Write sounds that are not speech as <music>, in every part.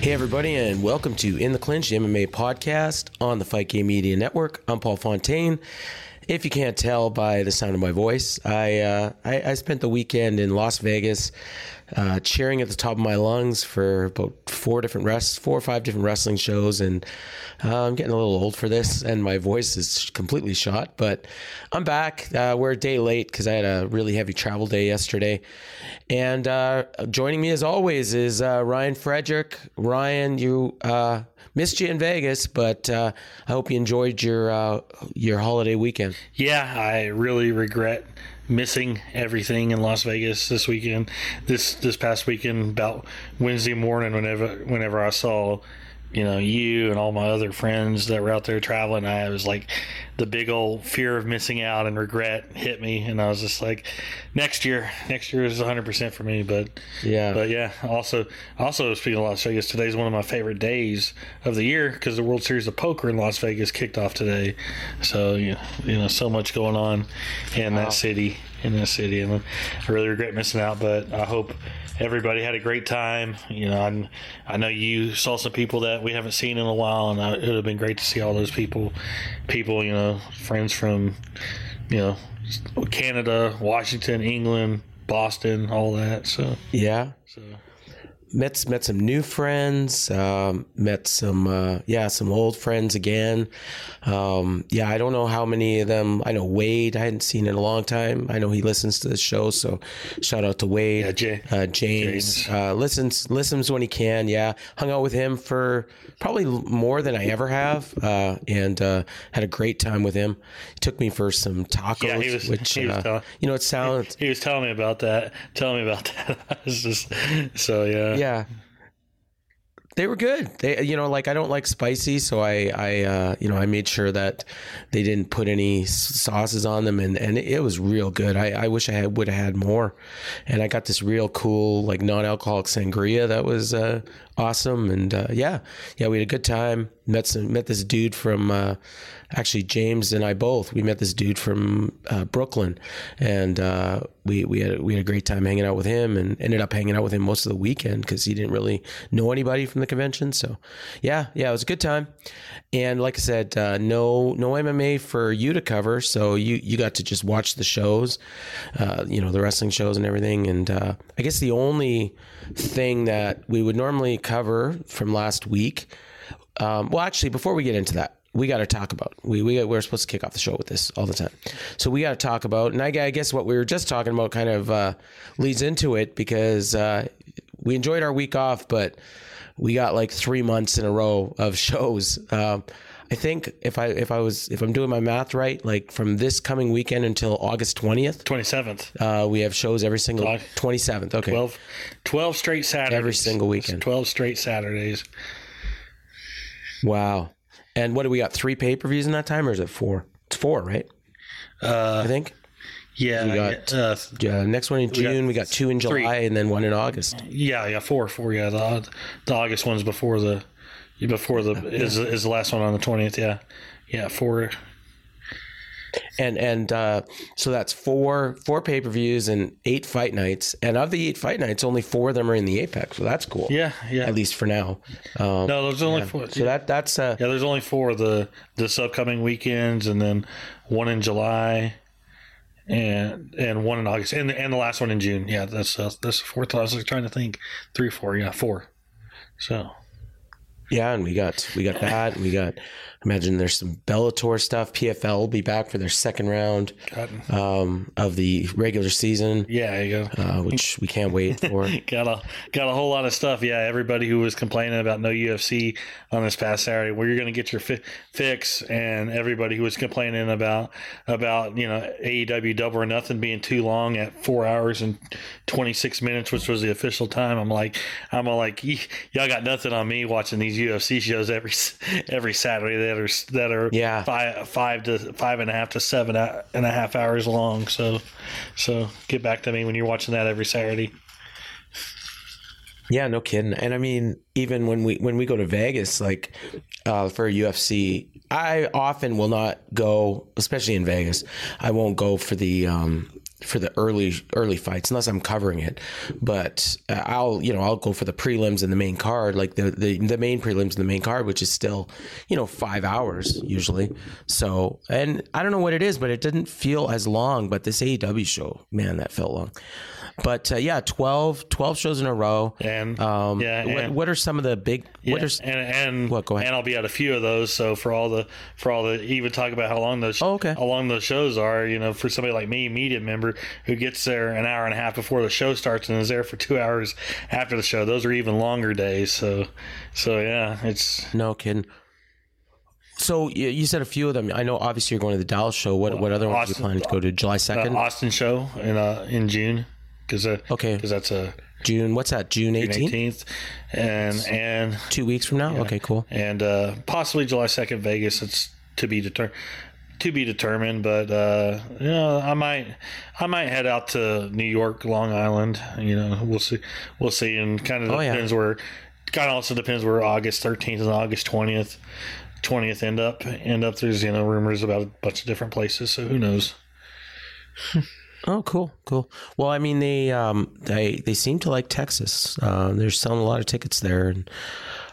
Hey, everybody, and welcome to In the Clinch, MMA podcast on the Fight Game Media Network. I'm Paul Fontaine. If you can't tell by the sound of my voice, I uh, I, I, spent the weekend in Las Vegas, uh, cheering at the top of my lungs for about four different rest, four or five different wrestling shows, and uh, I'm getting a little old for this, and my voice is completely shot. But I'm back. Uh, we're a day late because I had a really heavy travel day yesterday, and uh, joining me as always is uh, Ryan Frederick. Ryan, you missed you in Vegas, but uh, I hope you enjoyed your uh, your holiday weekend. Yeah, I really regret missing everything in Las Vegas this weekend. This this past weekend, about Wednesday morning, whenever whenever I saw you know, you and all my other friends that were out there traveling, I was like, the big old fear of missing out and regret hit me, and I was just like, next year, next year is 100 percent for me. But yeah, but yeah, also, also speaking of Las Vegas, today's one of my favorite days of the year because the World Series of Poker in Las Vegas kicked off today. So you know, you know so much going on in wow. that city, in that city, and I really regret missing out. But I hope everybody had a great time. You know, I'm, I know you saw some people that we haven't seen in a while, and I, it would have been great to see all those people. People, you know, friends from, you know, Canada, Washington, England, Boston, all that. So yeah. So met met some new friends, um, met some uh, yeah some old friends again. Um, yeah, I don't know how many of them. I know Wade. I hadn't seen in a long time. I know he listens to the show, so shout out to Wade. Yeah, Jay, uh, James, James. Uh, listens listens when he can. Yeah, hung out with him for probably more than I ever have, uh, and uh, had a great time with him. He took me for some tacos, yeah, he was, which he was uh, telling, you know it sounds. He, he was telling me about that. Telling me about <laughs> that. I was just so yeah yeah. They were good. They, you know, like I don't like spicy, so I, I, uh, you know, I made sure that they didn't put any sauces on them, and and it was real good. I, I wish I had, would have had more, and I got this real cool like non-alcoholic sangria that was uh, awesome, and uh, yeah, yeah, we had a good time. Met some, met this dude from uh, actually James and I both. We met this dude from uh, Brooklyn, and uh, we we had we had a great time hanging out with him, and ended up hanging out with him most of the weekend because he didn't really know anybody from the convention. So, yeah, yeah, it was a good time. And like I said, uh, no no MMA for you to cover, so you you got to just watch the shows, uh, you know, the wrestling shows and everything. And I guess the only thing that we would normally cover from last week. Um, well, actually, before we get into that, we got to talk about. We we we're supposed to kick off the show with this all the time, so we got to talk about. And I, I, guess what we were just talking about kind of uh, leads into it because uh, we enjoyed our week off, but we got like three months in a row of <laughs> shows. Um, I think if I if I was if I'm doing my math right, like from this coming weekend until August twentieth, twenty seventh, uh, we have shows every single twenty seventh. Okay, 12, 12 straight Saturdays every single weekend. Twelve straight Saturdays. Wow. And what do we got? Three pay per views in that time, or is it four? It's four, right? Uh, I think. Yeah, we got uh, yeah, next one in June. We got, we got two in July, three. and then one in August. Yeah, yeah, four, four. Yeah, the the August one's before the before the is is the last one on the twentieth. Yeah, yeah, four and and uh, so that's four four pay per views and eight fight nights. And of the eight fight nights, only four of them are in the Apex, so that's cool. Yeah, yeah. At least for now. Um, no, there's only yeah. four. So that that's uh, yeah. There's only four the this upcoming weekends, and then one in July. and and one in August, and and the last one in June. Yeah, that's uh, that's the fourth. I was like trying to think, three, four, yeah, four. So Yeah, and we got we got that. and we got imagine there's some Bellator stuff. PFL will be back for their second round um, of the regular season, yeah, there you go. uh, which we can't wait for. <laughs> got a got a whole lot of stuff. Yeah, everybody who was complaining about no UFC on this past Saturday, where you're going to get your fi- fix, and everybody who was complaining about about you know AEW Double or Nothing being too long at four hours and 26 minutes, which was the official time. I'm like, I'm like, "Y- y'all got nothing on me watching these UFC shows every every Saturday that are that are Yeah. five five to five and a half to seven a- and a half hours long. So so get back to me when you're watching that every Saturday. Yeah, no kidding. And I mean, even when we when we go to Vegas, like uh, for UFC, I often will not go, especially in Vegas. I won't go for the um, for the early early fights unless I'm covering it. But uh, I'll you know I'll go for the prelims and the main card, like the the, the main prelims and the main card, which is still you know five hours usually. So and I don't know what it is, but it didn't feel as long. But this AEW show, man, that felt long. But uh, yeah, 12, 12 shows in a row. And Um, yeah, what, and- what are some of the big? What Yeah, are and and What, go ahead. and I'll be at a few of those. So for all the for all the even talk about how long those Oh, okay. how long those shows are. You know, for somebody like me, media member who gets there an hour and a half before the show starts and is there for two hours after the show. Those are even longer days. So so yeah, it's no kidding. So you, said a few of them. I know obviously you're going to the Dallas show. What what other ones are you planning to go to? July uh, second, Austin show in uh in June because uh, Okay. because that's a June. What's that? June eighteenth. and and Two weeks from now. Okay, cool. and uh, possibly July second, Vegas. It's to be determined. To be determined, but uh, you know, I might, I might head out to New York, Long Island. You know, we'll see, we'll see, and kind of Oh, yeah. depends where. Kind of also depends where August thirteenth and August twentieth, twentieth end up. End up. There's you know rumors about a bunch of different places, so who knows? <laughs> Oh, cool, cool. Well, I mean, they um, they they seem to like Texas. Uh, they're selling a lot of tickets there, and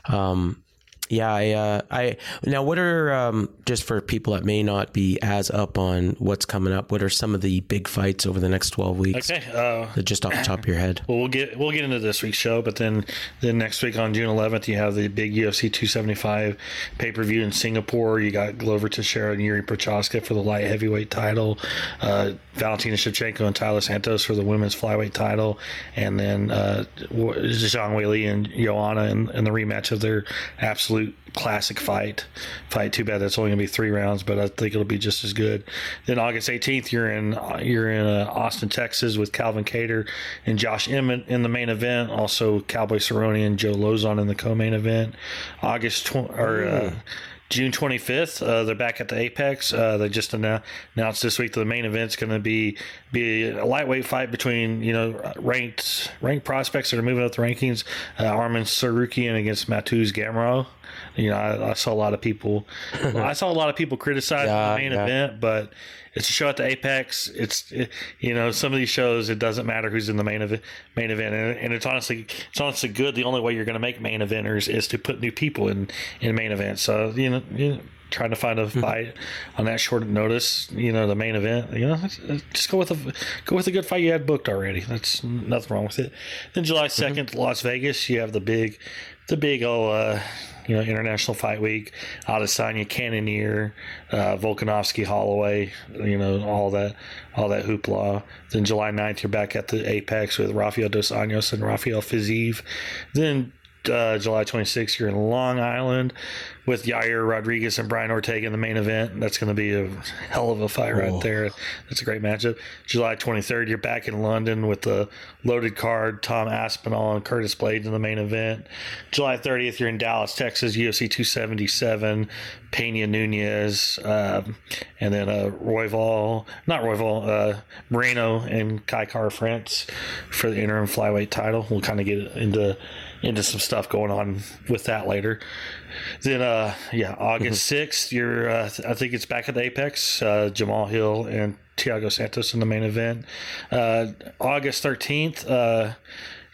um, yeah, I uh, I now what are um, just for people that may not be as up on what's coming up? What are some of the big fights over the next twelve weeks? Okay. Uh, Just off the top of your head. Well, we'll get we'll get into this week's show, but then then next week on June 11th, you have the big UFC 275 pay per view in Singapore. You got Glover Teixeira and Yuri Prochazka for the light heavyweight title, uh, Valentina Shevchenko and Taila Santos for the women's flyweight title, and then uh, Zhang Weili and Joanna in, in the rematch of their absolute classic fight. Fight. Too bad that's only going to be three rounds, but I think it'll be just as good. Then August 18th, you're in you're in uh, Austin, Texas, with Calvin Kattar and Josh Emmett in the main event. Also, Cowboy Cerrone and Joe Lauzon in the co-main event. August tw- or. Uh, June 25th, uh, they're back at the Apex. Uh, they just annou- announced this week that the main event's going to be be a lightweight fight between you know ranked ranked prospects that are moving up the rankings. Uh, Arman Tsarukyan against Mateusz Gamrot. You know, I, I saw a lot of people. I saw a lot of people criticize Yeah, the main yeah. event, but it's a show at the Apex. It's it, you know some of these shows it doesn't matter who's in the main event. Main event, and, and it's honestly it's honestly good. The only way you're going to make main eventers is to put new people in in main events. So you know. You know Trying to find a fight on that short notice, you know, the main event. You know, just go with a go with a good fight you had booked already. That's nothing wrong with it. Then July 2nd Las Vegas, you have the big, the big old, uh, you know, International Fight Week. Adesanya, Cannonier, uh, Volkanovski, Holloway, you know, all that, all that hoopla. Then July 9th, you're back at the Apex with Rafael Dos Anjos and Rafael Fiziev. Then uh, July 26th, you're in Long Island with Yair Rodriguez and Brian Ortega in the main event. That's going to be a hell of a fight right there. That's a great matchup. July 23rd, you're back in London with the loaded card, Tom Aspinall and Curtis Blaydes in the main event. July 30th, you're in Dallas, Texas, UFC 277, Pena Nunes, um, and then uh, Royval, not Royval, uh, Moreno and Kai Kara-France for the interim flyweight title. We'll kind of get into into some stuff going on with that later. Then, uh, yeah, August sixth, you're. Uh, I think it's back at the Apex. Uh, Jamahal Hill and Thiago Santos in the main event. Uh, August thirteenth, uh,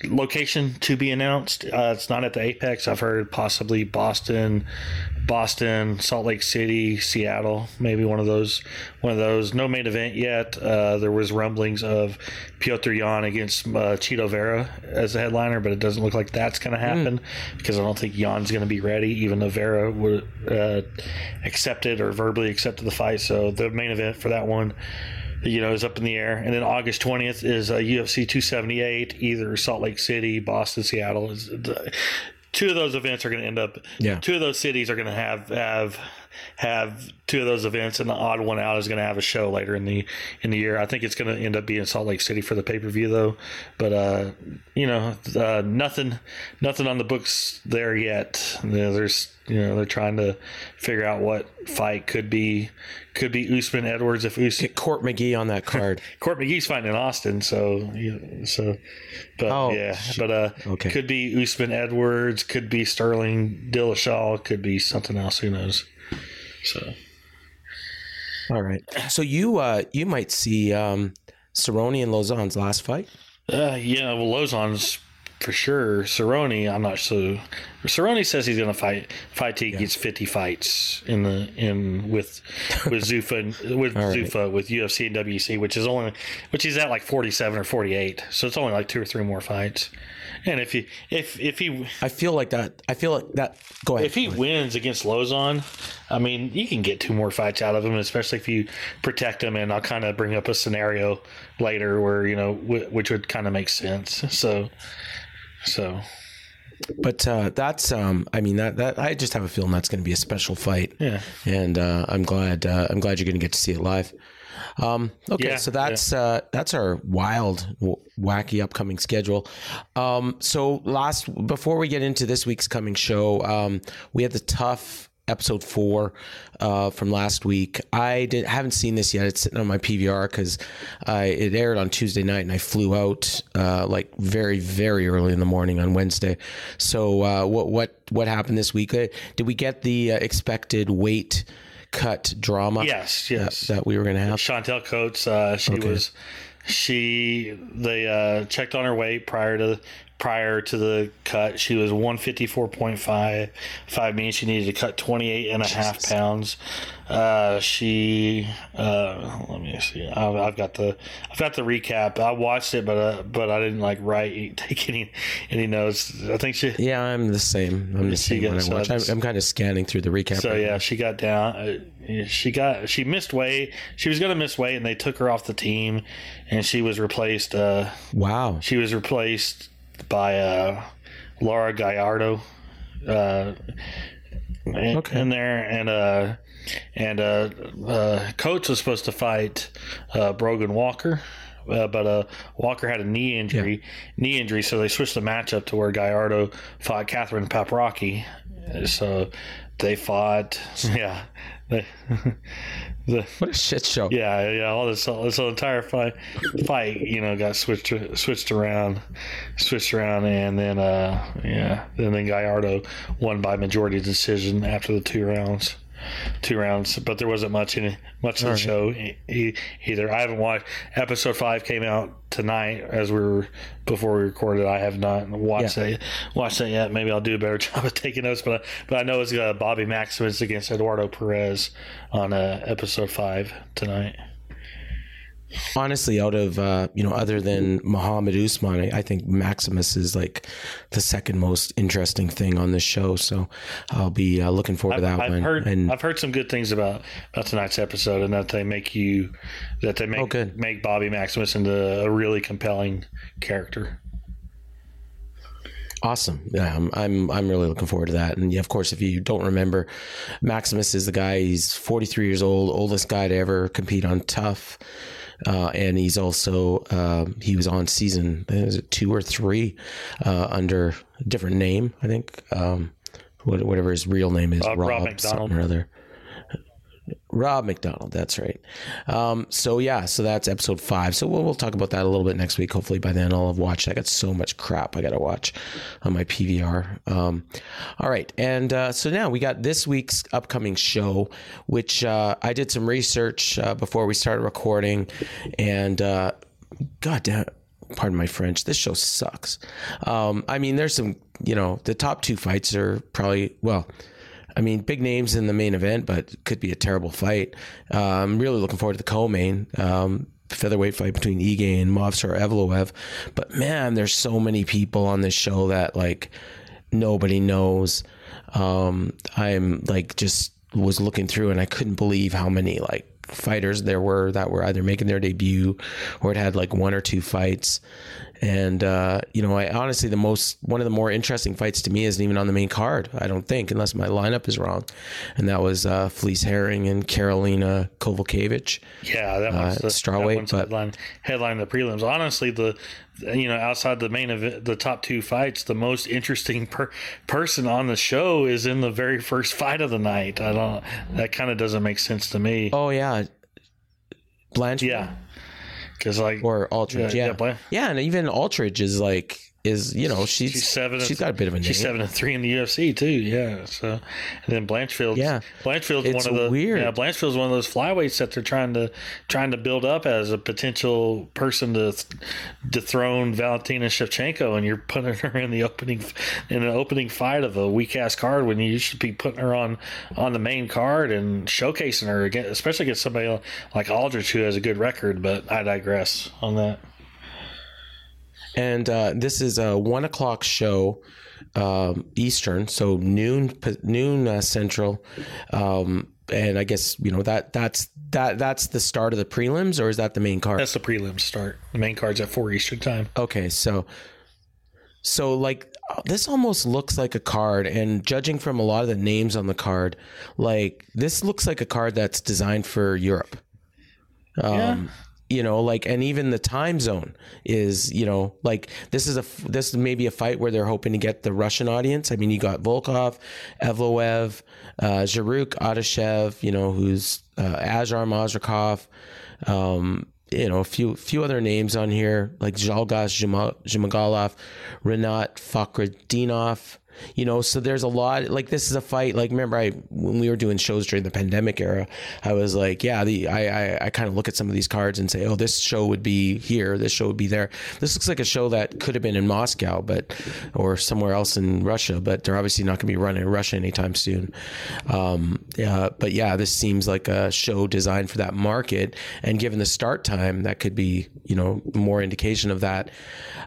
location to be announced. Uh, it's not at the Apex. I've heard possibly Boston, Boston, Salt Lake City, Seattle, maybe one of those. One of those. No main event yet. Uh, there was rumblings of Petr Yan against uh, Chito Vera as the headliner, but it doesn't look like that's going to happen mm. because I don't think Yan's going to be ready, even though Vera would uh, accepted or verbally accepted the fight. So the main event for that one you know, is up in the air. And then August 20th is uh, UFC 278, either Salt Lake City, Boston, Seattle. Is two of those events are going to end up. Yeah. Two of those cities are going to have have have two of those events, and the odd one out is going to have a show later in the in the year. I think it's going to end up being Salt Lake City for the pay per view, though. But uh, you know, uh, nothing nothing on the books there yet. You know, there's you know they're trying to figure out what fight could be could be Usman Edwards if Usman Get Court McGee on that card. <laughs> Court McGee's fighting in Austin, so so but oh, yeah, but uh, okay. could be Usman Edwards, could be Sterling Dillashaw, could be something else. Who knows? So, all right. So you uh you might see um Cerrone and Lauzon's last fight. Uh, yeah, well, Lauzon's for sure. Cerrone, I'm not so. Cerrone says he's going to fight. Fight till he yeah. gets 50 fights in the in with with Zuffa with <laughs> right. Zuffa with UFC and WC, which is only which he's at like 47 or 48. So it's only like two or three more fights. <laughs> And if he if if he, I feel like that. I feel like that. Go ahead. If he wins against Lauzon, I mean, you can get two more fights out of him, especially if you protect him. And I'll kind of bring up a scenario later where you know which would kind of make sense. So, so. But uh, that's, um, I mean, that, that I just have a feeling that's going to be a special fight. Yeah. And uh, I'm glad, uh, I'm glad you're going to get to see it live. Um, okay, yeah, so that's yeah. uh, that's our wild, w- wacky upcoming schedule. Um, so last, before we get into this week's coming show, um, we had the tough episode four uh, from last week. I did haven't seen this yet. It's sitting on my PVR because it aired on Tuesday night, and I flew out uh, like very very early in the morning on Wednesday. So uh, what what what happened this week? Uh, did we get the uh, expected weight? Cut drama. Yes, yes. That, that we were going to have. Chantel Coates, uh, she okay. was she they uh, checked on her weight prior to prior to the cut. She was 154.5, five means she needed to cut 28 and a Jesus. half pounds. Uh, she, uh, let me see. I've, I've, got the, I've got the recap. I watched it, but, uh, but I didn't like write, <laughs> take any, any notes. I think she, yeah, I'm the same. I'm the same when I watch. I'm, I'm, kind of scanning through the recap. So right yeah, now. she got down, uh, she got, she missed weight. She was going to miss weight and they took her off the team and she was replaced. Uh, wow. She was replaced by uh, Laura Gallardo uh, okay. in there, and uh, and uh, uh, Coates was supposed to fight uh, Brogan Walker. Uh, but uh, Walker had a knee injury, yeah. knee injury, so they switched the matchup to where Gallardo fought Catherine Paprocki. So they fought, <laughs> yeah, they, <laughs> the, what a shit show. Yeah, yeah. All this, all this entire fight, fight, you know, got switched switched around, switched around, and then, uh, yeah, and then Gallardo won by majority decision after the two rounds two rounds, but there wasn't much in much of the right. show either. I haven't watched. Episode five came out tonight as we were before we recorded. I have not watched yeah. that watched that yet. Maybe I'll do a better <laughs> job of taking notes, but but I know it's uh, Bobby Maximus against Eduardo Perez on uh, episode five tonight honestly, out of uh, you know, other than Muhammad Usman, I, I, think Maximus is like the second most interesting thing on this show. So I'll be uh, looking forward I've, to that I've one. Heard, and I've heard some good things about about tonight's episode, and that they make you that they make oh, make Bobby Maximus into a really compelling character. Awesome. Yeah, I'm, I'm I'm really looking forward to that. And yeah, of course, if you don't remember, Maximus is the guy. He's 43 years old, oldest guy to ever compete on TUF. Uh, and he's also um, he was on season two or three uh, under a different name, I think. Um, whatever his real name is, uh, Rob, Rob McDonald. or other. Rob McDonald, that's right. Um, so yeah, so that's episode five. So we'll, we'll talk about that a little bit next week. Hopefully by then I'll have watched. I got so much crap I got to watch on my PVR. Um, all right, and uh, so now we got this week's upcoming show, which uh, I did some research uh, before we started recording, and uh, God damn pardon my French. This show sucks. Um, I mean, there's some, you know, the top two fights are probably well. I mean, big names in the main event, but could be a terrible fight. I'm really looking forward to the co-main. Um, featherweight fight between Ige and Movsar Evloev. But man, there's so many people on this show that like nobody knows. Um, I'm like just was looking through and I couldn't believe how many like fighters there were that were either making their debut or had like one or two fights. And uh, you know, I honestly the most one of the more interesting fights to me isn't even on the main card. I don't think, unless my lineup is wrong. And that was uh, Felice Herrig and Karolina Kowalkiewicz. Yeah, that one's Uh, the strawweight, but- headline headline the prelims. Honestly, the you know outside the main event, the top two fights, the most interesting per, person on the show is in the very first fight of the night. I don't. That kind of doesn't make sense to me. Oh yeah, Blanche. Yeah, because like or Aldrich. Yeah, Yeah, yeah, and even Aldridge is like is you know she's she's seven. she's got a bit of a name. She's seven and three in the UFC too. Yeah. So, and then Blanchfield. Yeah. Blanchfield's It's one of the weird. Yeah, Blanchfield's one of those flyweights that they're trying to trying to build up as a potential person to dethrone Valentina Shevchenko, and you're putting her in the opening in an opening fight of a weak ass card when you should be putting her on on the main card and showcasing her again, especially against somebody like Aldrich who has a good record. But I digress on that. And uh, this is a one o'clock show um, Eastern, so noon noon uh, Central. Um, and I guess you know that that's that that's the start of the prelims, or is that the main card? That's the prelims start. The main card's at four Eastern time. Okay, so so like this almost looks like a card and judging from a lot of the names on the card, like this looks like a card that's designed for Europe. Um you know, like and even the time zone is, you know, like this is a this may be a fight where they're hoping to get the Russian audience. I mean, you got Volkov, Evloev, uh Zarrukh Adashev, you know, who's uh, Azar Mazrakov, um you know, a few few other names on here like Zhalgas Zhumagulov, Renat Fakhretdinov. You know, so there's a lot. Like this is a fight. Like remember, I when we were doing shows during the pandemic era, I was like, yeah, the I I, I kind of look at some of these cards and say, oh, this show would be here, this show would be there. This looks like a show that could have been in Moscow, but or somewhere else in Russia, but they're obviously not going to be running in Russia anytime soon. Um, yeah, but yeah, this seems like a show designed for that market, and given the start time, that could be you know more indication of that.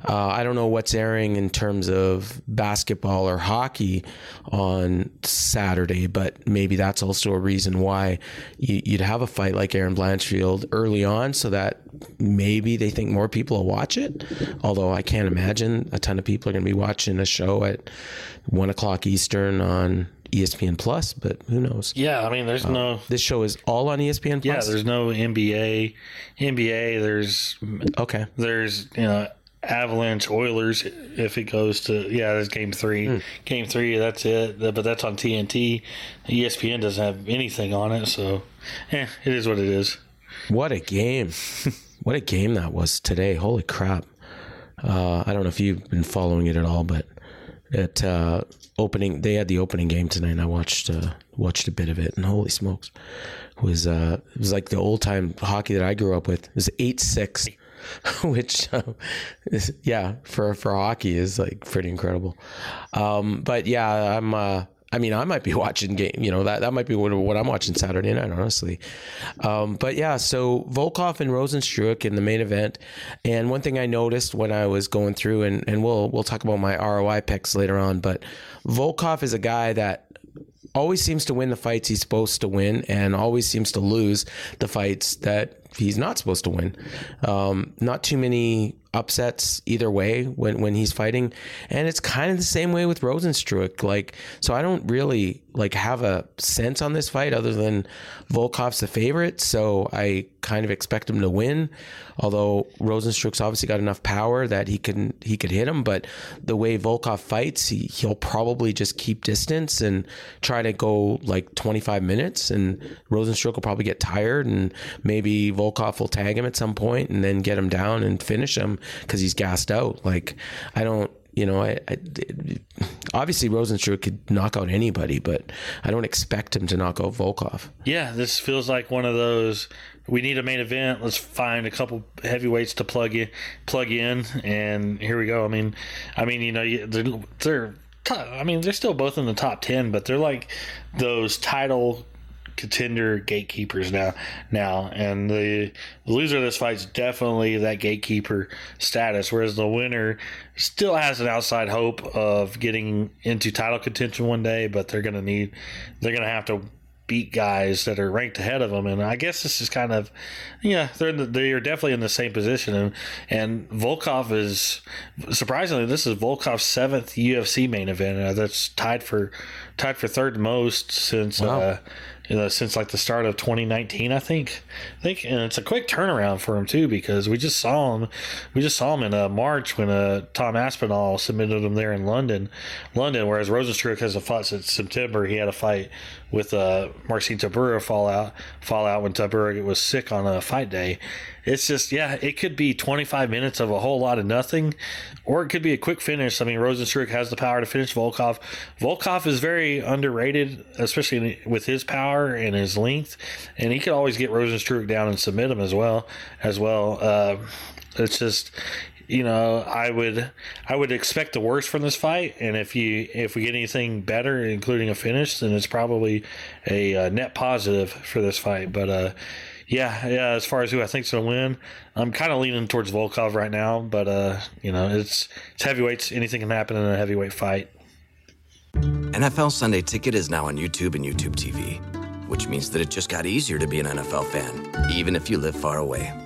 Uh, I don't know what's airing in terms of basketball or hockey on Saturday, but maybe that's also a reason why you, you'd have a fight like Erin Blanchfield early on, so that maybe they think more people will watch it. Although I can't imagine a ton of people are going to be watching a show at one o'clock Eastern on ESPN Plus, but who knows? Yeah, I mean, there's uh, no. This show is all on ESPN Plus. Yeah, there's no NBA. NBA, there's okay. there's you know Avalanche Oilers if it goes to yeah, there's game three. Hmm. Game three, that's it. But that's on TNT. ESPN doesn't have anything on it, so eh, it is what it is. What a game! <laughs> what a game that was today! Holy crap! Uh, I don't know if you've been following it at all, but at uh, opening, they had the opening game tonight. and I watched uh, watched a bit of it, and holy smokes, it was uh, it was like the old time hockey that I grew up with. It was eight six, <laughs> which uh, is, yeah for for hockey is like pretty incredible. Um, but yeah, I'm. Uh, I mean, I might be <laughs> watching game. You know that that might be what, what I'm watching Saturday night, honestly. Um, but yeah, so Volkov and Rozenstruik in the main event. And one thing I noticed when I was going through, and and we'll we'll talk about my ROI picks later on, but Volkov is a guy that always seems to win the fights he's supposed to win, and always seems to lose the fights that he's not supposed to win. Um, not too many upsets either way when when he's fighting, and it's kind of the same way with Rozenstruik. Like, so I don't really like have a sense on this fight other than Volkov's the favorite, so I kind of expect him to win. Although Rozenstruik's obviously got enough power that he can he could hit him, but the way Volkov fights, he, he'll probably just keep distance and try to go like 25 minutes, and Rozenstruik will probably get tired, and maybe Volkov will tag him at some point and then get him down and finish him because he's gassed out. Like I don't. You know, I, I obviously Rozenstruik could knock out anybody, but I don't expect him to knock out Volkov. Yeah, this feels like one of those we need a main event. Let's find a couple heavyweights to plug in, plug in, and here we go. I mean, I mean, you know, they're, they're I mean, they're still both in the top ten, but they're like those title contender gatekeepers now now and the loser of this fight is definitely that gatekeeper status whereas the winner still has an outside hope of getting into title contention one day but they're going to need they're going to have to beat guys that are ranked ahead of them. And I guess this is kind of, yeah, they're the, they are definitely in the same position. And and Volkov is surprisingly this is Volkov's seventh UFC main event. Uh, that's tied for tied for third most since wow. uh, you know, since like the start of 2019, I think. I think, and it's a quick turnaround for him too because we just saw him, we just saw him in uh, March when uh, Tom Aspinall submitted him there in London, London. Whereas Rozenstruik has a fight since September. He had a fight with uh, Marcin Tybura fallout, fallout when Tybura was sick on a fight day, it's just yeah, it could be 25 minutes of a whole lot of nothing, or it could be a quick finish. I mean, Rozenstruik has the power to finish Volkov. Volkov is very underrated, especially with his power and his length, and he could always get Rozenstruik down and submit him as well. As well, uh, it's just you know, I would I would expect the worst from this fight, and if you if we get anything better, including a finish, then it's probably a, a net positive for this fight. But uh, yeah, yeah. As far as who I think's gonna win, I'm kind of leaning towards Volkov right now. But uh, you know, it's it's heavyweights. Anything can happen in a heavyweight fight. NFL Sunday Ticket is now on YouTube and YouTube TV, which means that it just got easier to be an NFL fan, even if you live far away.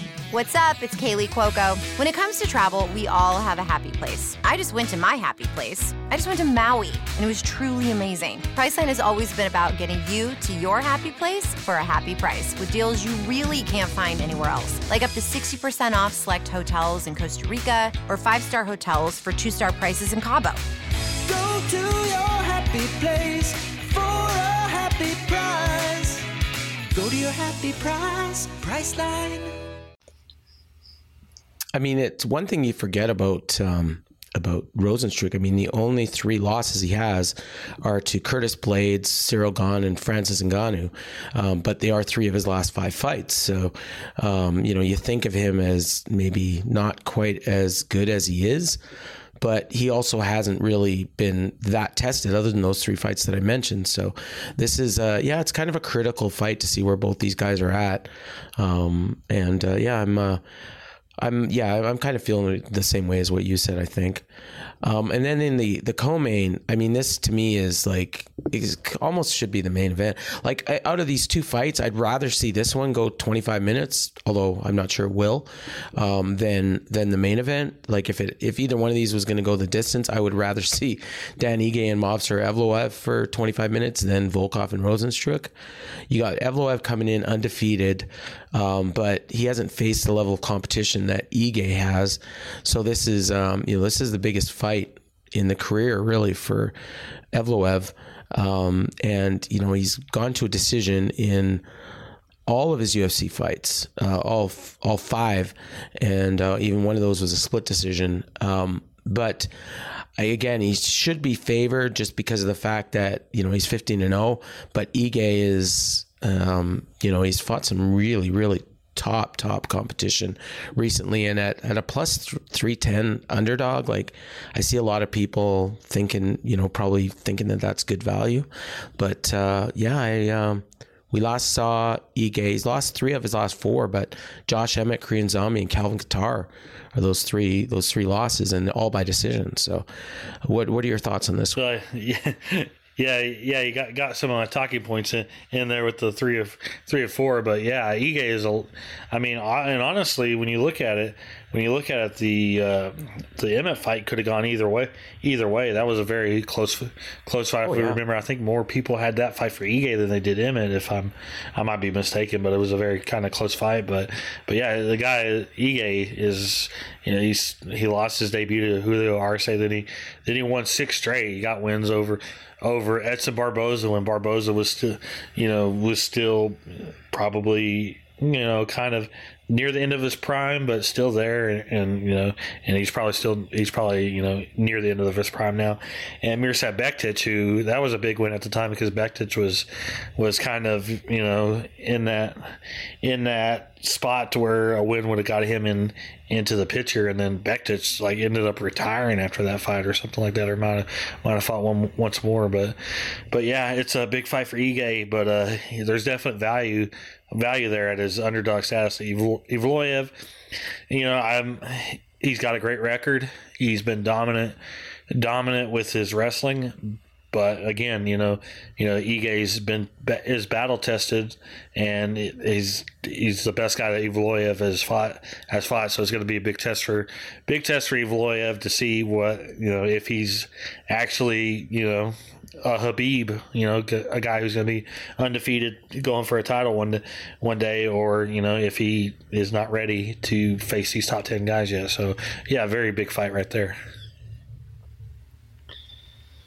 What's up? It's Kaley Cuoco. When it comes to travel, we all have a happy place. I just went to my happy place. I just went to Maui, and it was truly amazing. Priceline has always been about getting you to your happy place for a happy price with deals you really can't find anywhere else. Like up to 60% off select hotels in Costa Rica or five-star hotels for two-star prices in Cabo. Go to your happy place for a happy price. Go to your happy price, Priceline. I mean, it's one thing you forget about um, about Rozenstruik. I mean, the only three losses he has are to Curtis Blaydes, Ciryl Gane, and Francis Ngannou. Um, but they are three of his last five fights. So, um, you know, you think of him as maybe not quite as good as he is. But he also hasn't really been that tested, other than those three fights that I mentioned. So, this is, uh, yeah, it's kind of a critical fight to see where both these guys are at. Um, and uh, yeah, I'm. Uh, I'm yeah, I'm kind of feeling the same way as what you said. I think, um, and then in the the co-main, I mean, this to me is like is almost should be the main event. Like out of these two fights, I'd rather see this one go 25 minutes, although I'm not sure it will, um, than than the main event. Like if it if either one of these was going to go the distance, I would rather see Dan Ige and Movsar Evloev for 25 minutes than Volkov and Rozenstruik. You got Evloev coming in undefeated, um, but he hasn't faced the level of competition that Ige has. So this is um, you know this is the biggest fight in the career really for Evloev. Um, and you know he's gone to a decision in all of his UFC fights, uh, all all five, and uh, even one of those was a split decision. Um, but again, he should be favored just because of the fact that you know he's fifteen and zero. Oh, but Ige is, um, you know, he's fought some really really top top competition recently and at, at a plus 310 underdog like i see a lot of people thinking you know probably thinking that that's good value but uh, yeah i um, we last saw Ige. He's lost three of his last four, but Josh Emmett, Korean Zombie, and Calvin Kattar are those three those three losses, and all by decision. So, what what are your thoughts on this? Uh, <laughs> yeah, Yeah, yeah, you got got some uh, talking points in, in there with the three of three of four, but yeah, Ige is a. I mean, and honestly, when you look at it, when you look at it, the uh, the Emmett fight could have gone either way. Either way, that was a very close close fight. Oh, if we remember, I think more people had that fight for Ige than they did Emmett. If I'm, I might be mistaken, but it was a very kind of close fight. But but yeah, the guy Ige is you know he's he lost his debut to Julio Arce, then he then he won six straight. He got wins over over Edson Barboza when Barboza was still you know was still probably you know kind of near the end of his prime but still there and, and you know and he's probably still he's probably you know near the end of his prime now. And Mirsad Bektic who that was a big win at the time because Bektic was was kind of you know in that in that spot where a win would have got him in into the picture. And then Bektic like ended up retiring after that fight or something like that or might have might have fought one once more. But but yeah it's a big fight for Ige but uh there's definite value value there at his underdog status Evloev you know I'm he's got a great record. He's been dominant dominant with his wrestling. But again, you know, you know, Ige's been is battle tested, and he's he's the best guy that Evloev has fought has fought. So it's going to be a big test for big test for Evloev to see what you know if he's actually you know a Khabib, you know, a guy who's going to be undefeated, going for a title one one day, or you know if he is not ready to face these top ten guys yet. So yeah, very big fight right there.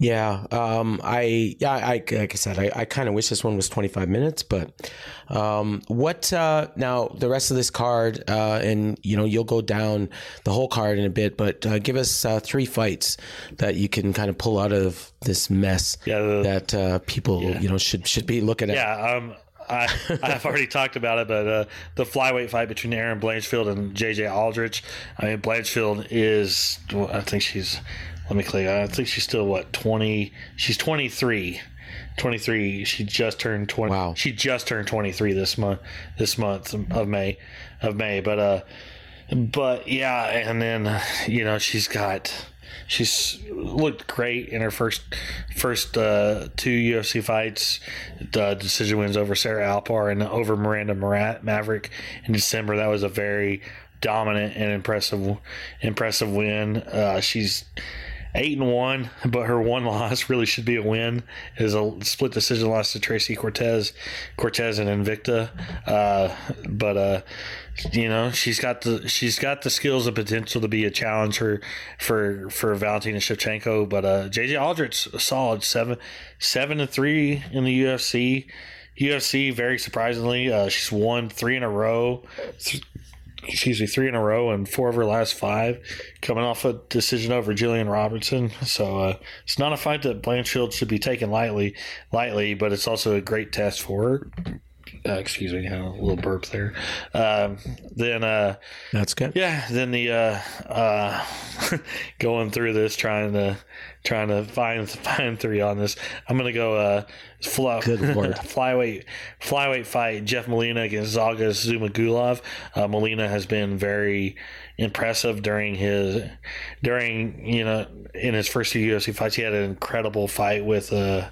Yeah, um, I yeah, I like I said, I, I kind of wish this one was 25 minutes, but um, what uh, now the rest of this card, uh, and you know you'll go down the whole card in a bit, but uh, give us uh, three fights that you can kind of pull out of this mess Yeah, the- that uh, people you know should should be looking at. Yeah, um, I, <laughs> I've already talked about it, but uh, the flyweight fight between Erin Blanchfield and JJ Aldrich. I mean, Blanchfield is, well, I think she's, let me click, I think she's still, what, 20, she's 23. 23 she just turned 20 Wow. she just turned 23 this month this month of may of may but uh but yeah and then you know she's got she's looked great in her first first uh, two UFC fights. The decision wins over Sarah Alpar and over Miranda Marat, Maverick in December. That was a very dominant and impressive impressive win. Uh, she's eight and one, but her one <laughs> loss really should be a win. Is a split decision loss to Tracy Cortez, Cortez and Invicta. Uh, but uh, you know she's got the she's got the skills and potential to be a challenger for for Valentina Shevchenko. But uh, JJ Aldrich a solid seven seven and three in the UFC. UFC very surprisingly, uh, she's won three in a row. Th- excuse me, three in a row and four of her last five, coming off a decision over Jillian Robertson. So uh, it's not a fight that Blanchfield should be taken lightly, lightly, but it's also a great test for her. Uh, excuse me, a little burp there. Um, then, uh, That's good. yeah, then the uh, uh, <laughs> going through this, trying to trying to find find three on this. I'm gonna go uh, fly, Good lord. <laughs> flyweight flyweight fight. Jeff Molina against Zaga Zhumagulov. Uh, Molina has been very impressive during his during you know in his first few UFC fights. He had an incredible fight with uh.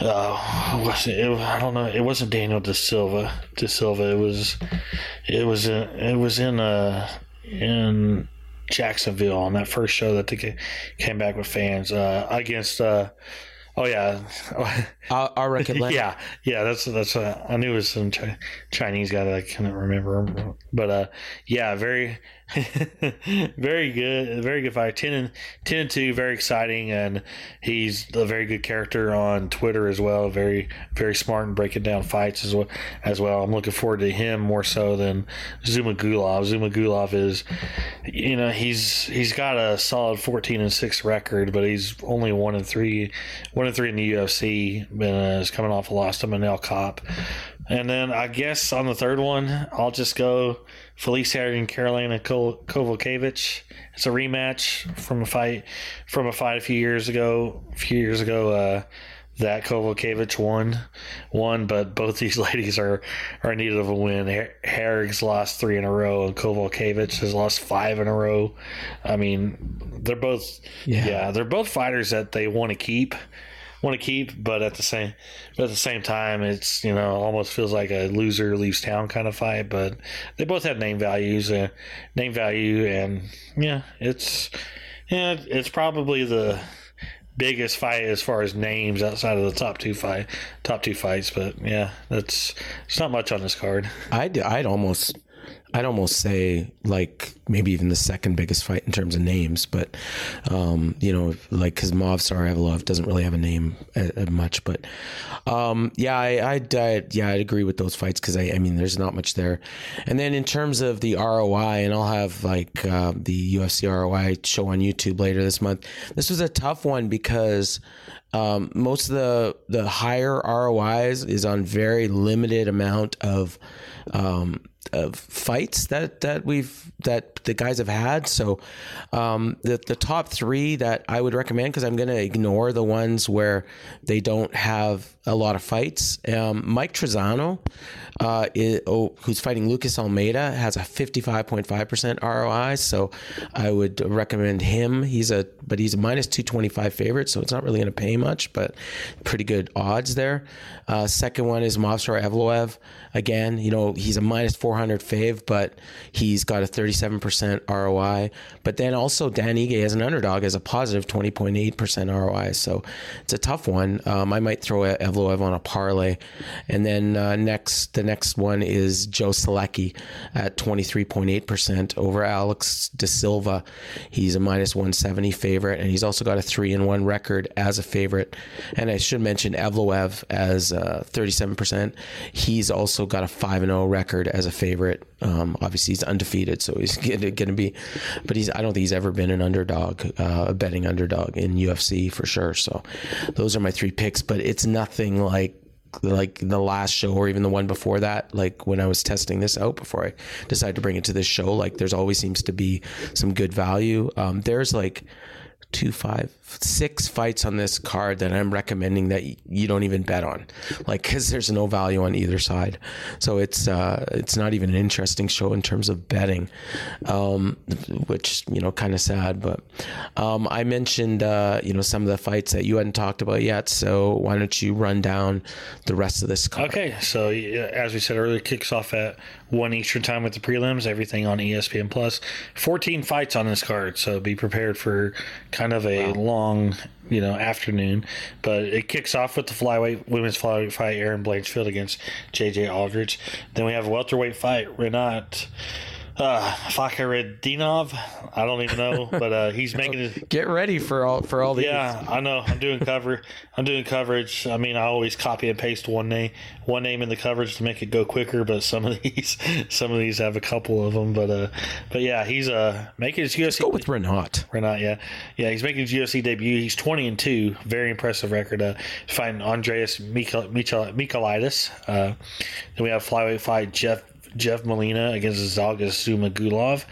Uh, was it, it, I don't know. It wasn't Daniel De Silva. De Silva. It was. It was. In, it was in. Uh, in Jacksonville on that first show that they came back with fans uh, against. Uh, oh yeah, I'll, I'll reckon. yeah, yeah. That's that's. Uh, I knew it was some chi- Chinese guy that I couldn't remember, but uh, yeah, very, <laughs> very good, very good fight. Ten and ten and two, very exciting, and he's a very good character on Twitter as well. Very, very smart and breaking down fights as well. As well, I'm looking forward to him more so than Zhumagulov. Zuma Gulov is, you know, he's he's got a solid 14 and six record, but he's only one and three, one and three in the UFC. And, uh, is coming off a loss to Manel Kape. And then I guess on the third one, I'll just go Felice Herrig and Karolina Kowalkiewicz. It's a rematch from a fight from a fight a few years ago. A few years ago, uh, that Kowalkiewicz won, won, but both <laughs> these ladies are are in need of a win. Herrig's lost three in a row, and Kowalkiewicz has lost five in a row. I mean, they're both Yeah. yeah, they're both fighters that they want to keep. Want to keep, but at the same but at the same time, it's you know almost feels like a loser leaves town kind of fight. But they both have name values, uh, name value, and yeah, it's yeah, it's probably the biggest fight as far as names outside of the top two fight top two fights. But yeah, that's it's not much on this card. I'd I'd almost I'd almost say like maybe even the second biggest fight in terms of names, but um, you know, like because Movsar Evloev doesn't really have a name uh, uh, much, but um, yeah, I, I'd, I'd yeah I'd agree with those fights because I I mean there's not much there, and then in terms of the ROI, and I'll have like uh, the UFC ROI show on YouTube later this month. This was a tough one because um, most of the the higher ROIs is on very limited amount of um, of fights that that we've that the guys have had. So um, the the top three that I would recommend because I'm going to ignore the ones where they don't have a lot of fights. Um, Mike Trizano, uh, is, oh, who's fighting Lucas Almeida, has a 55.5% ROI. So I would recommend him. He's a but he's a minus 225 favorite, so it's not really going to pay much, but pretty good odds there. Uh, second one is Movsar Evloev. Again, you know he's a minus 400 fave, but he's got a 37% ROI. But then also Dan Ige as an underdog has a positive 20.8% ROI. So it's a tough one. Um, I might throw Evloev on a parlay. And then uh, next, the next one is Joe Solecki at 23.8% over Alex De Silva. He's a minus 170 favorite, and he's also got a three and one record as a favorite. And I should mention Evloev as uh, 37%. He's also got a five and zero record as a favorite. Um, obviously, he's undefeated, so he's <laughs> going to be. But he's I don't think he's ever been an underdog, uh, a betting underdog in UFC for sure. So those are my three picks. But it's nothing like like the last show or even the one before that like when i was testing this out before i decided to bring it to this show like there's always seems to be some good value um, there's like two, five, six fights on this card that I'm recommending that you don't even bet on, like because there's no value on either side. So it's uh, it's not even an interesting show in terms of betting, um, which you know kind of sad. But um, I mentioned uh, you know some of the fights that you hadn't talked about yet. So why don't you run down the rest of this card? Okay, so as we said earlier, kicks off at one Eastern time with the prelims. Everything on ESPN Plus. Fourteen fights on this card, so be prepared for kind of a wow. long, you know, afternoon. But it kicks off with the flyweight women's flyweight fight, Erin Blanchfield against JJ Aldrich. Then we have a welterweight fight, Renat uh, Fakhretdinov. I don't even know, but uh, he's <laughs> making it. Get ready for all for all these. Yeah, I know. I'm doing cover. I'm doing coverage. I mean, I always copy and paste one name, one name in the coverage to make it go quicker. But some of <laughs> these, some of these have a couple of them. But uh, but yeah, he's uh making his UFC. Let's go with Renat. Renat, yeah, yeah. He's making his UFC debut. He's 20 and two. Very impressive record. Uh, fighting Andreas Michael, Michailidis. Uh, then we have flyweight fight Jeff Jeff Molina against Zhalgas Zhumagulov.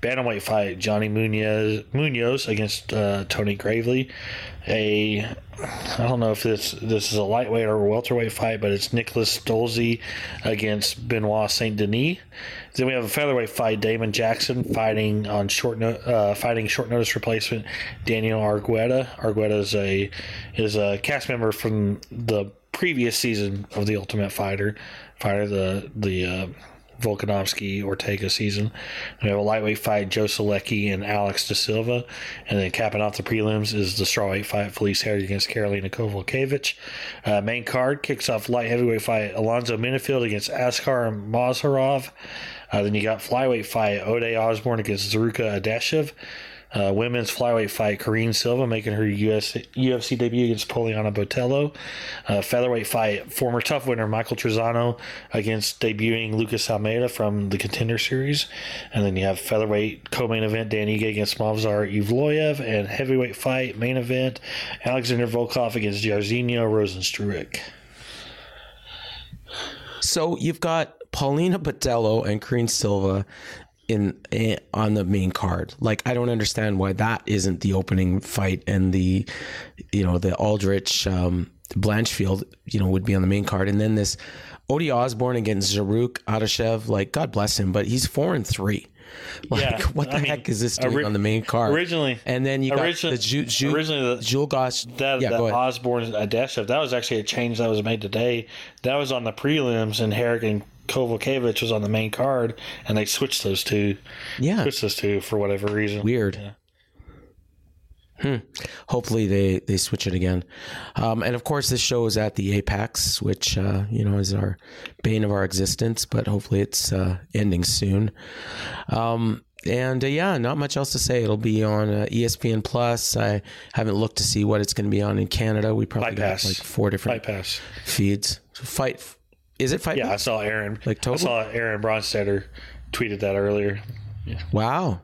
Bantamweight fight Johnny Munoz, Munoz against uh, Tony Gravely. A I don't know if this this is a lightweight or a welterweight fight, but it's Nicholas Stolze against Benoit Saint Denis. Then we have a featherweight fight: Damon Jackson fighting on short no, uh, fighting short notice replacement Daniel Argueta. Argueta is a is a cast member from the previous season of the Ultimate Fighter. Fighter the the uh, Volkanovski Ortega season. We have a lightweight fight, Joe Solecki and Alex De Silva. And then capping off the prelims is the strawweight fight, Felice Herrig against Karolina Kowalkiewicz. Uh, main card kicks off light heavyweight fight, Alonzo Menifield against Askar Mazharov. Uh, then you got flyweight fight, Ode Osborne against Zarrukh Adashev. Uh, women's flyweight fight, Karine Silva making her US, UFC debut against Poliana Botelho. Uh, featherweight fight, former TUF winner Michael Trizano against debuting Lucas Almeida from the Contender Series. And then you have featherweight co-main event, Dan Ige against Movsar Evloev. And heavyweight fight, main event, Alexander Volkov against Jairzinho Rozenstruik. So you've got Paulina Botelho and Karine Silva in, in, on the main card. Like I don't understand why that isn't the opening fight and the you know the Aldrich um, Blanchfield, you know, would be on the main card, and then this Ode Osborne against Zarrukh Adashev. Like, God bless him, but he's four and three. <laughs> Like, Yeah, what the I mean, heck is this doing ori- on the main card? originally- and then you got origin- the Ju, Ju, originally the- Julgosh. That, yeah, that. Osborne Adashev, that was actually a change that was made today. That was on the prelims, and Herrig and Kowalkiewicz was on the main card, and they switched those two. Yeah. Switched those two for whatever reason. Weird. Hmm. Hopefully they they switch it again. Um, and of course, this show is at the Apex, which uh, you know is our bane of our existence. But hopefully, it's uh, ending soon. Um, and uh, yeah, not much else to say. It'll be on uh, ESPN Plus. I haven't looked to see what it's going to be on in Canada. We probably Fight got Pass. like four different Fight Pass. feeds. Fight. Is it Fight? Yeah, I saw Aaron. Like I saw Aaron Bronsteter tweeted that earlier. Yeah. Wow.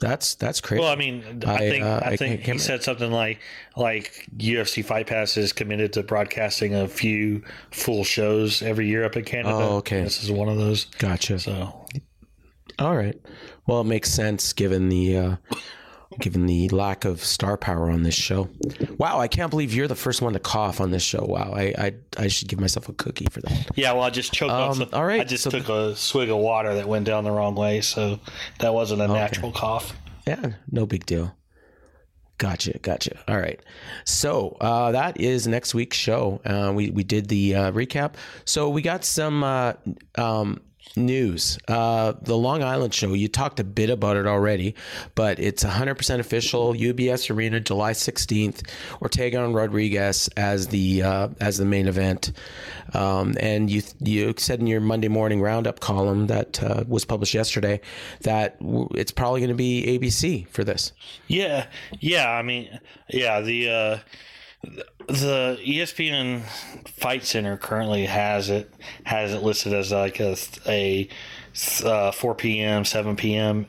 That's that's crazy. Well, I mean, I, I, think uh, I think he said something like like UFC Fight Pass is committed to broadcasting a few full shows every year up in Canada. Oh, okay. This is one of those. gotcha. So All right. Well, it makes sense given the uh, given the lack of star power on this show. Wow, I can't believe you're the first one to cough on this show. Wow, I I, I should give myself a cookie for that. yeah, well, I just choked on Um, some. all right, I just so- took a swig of water that went down the wrong way, so that wasn't a natural cough. Yeah, no big deal. Gotcha, gotcha. All right. So uh, that is next week's show. Uh, we we did the uh, recap. So we got some uh, um, news. Uh, the Long Island show. You talked a bit about it already, but it's 100% official. UBS Arena, July 16th. Ortega and Rodriguez as the uh, as the main event. Um, and you you said in your Monday morning roundup column that uh, was published yesterday that it's probably going to be ABC for this. Yeah, yeah. I mean, yeah. The uh, the ESPN Fight Center currently has it has it listed as like a a uh, 4 p.m. 7 p.m.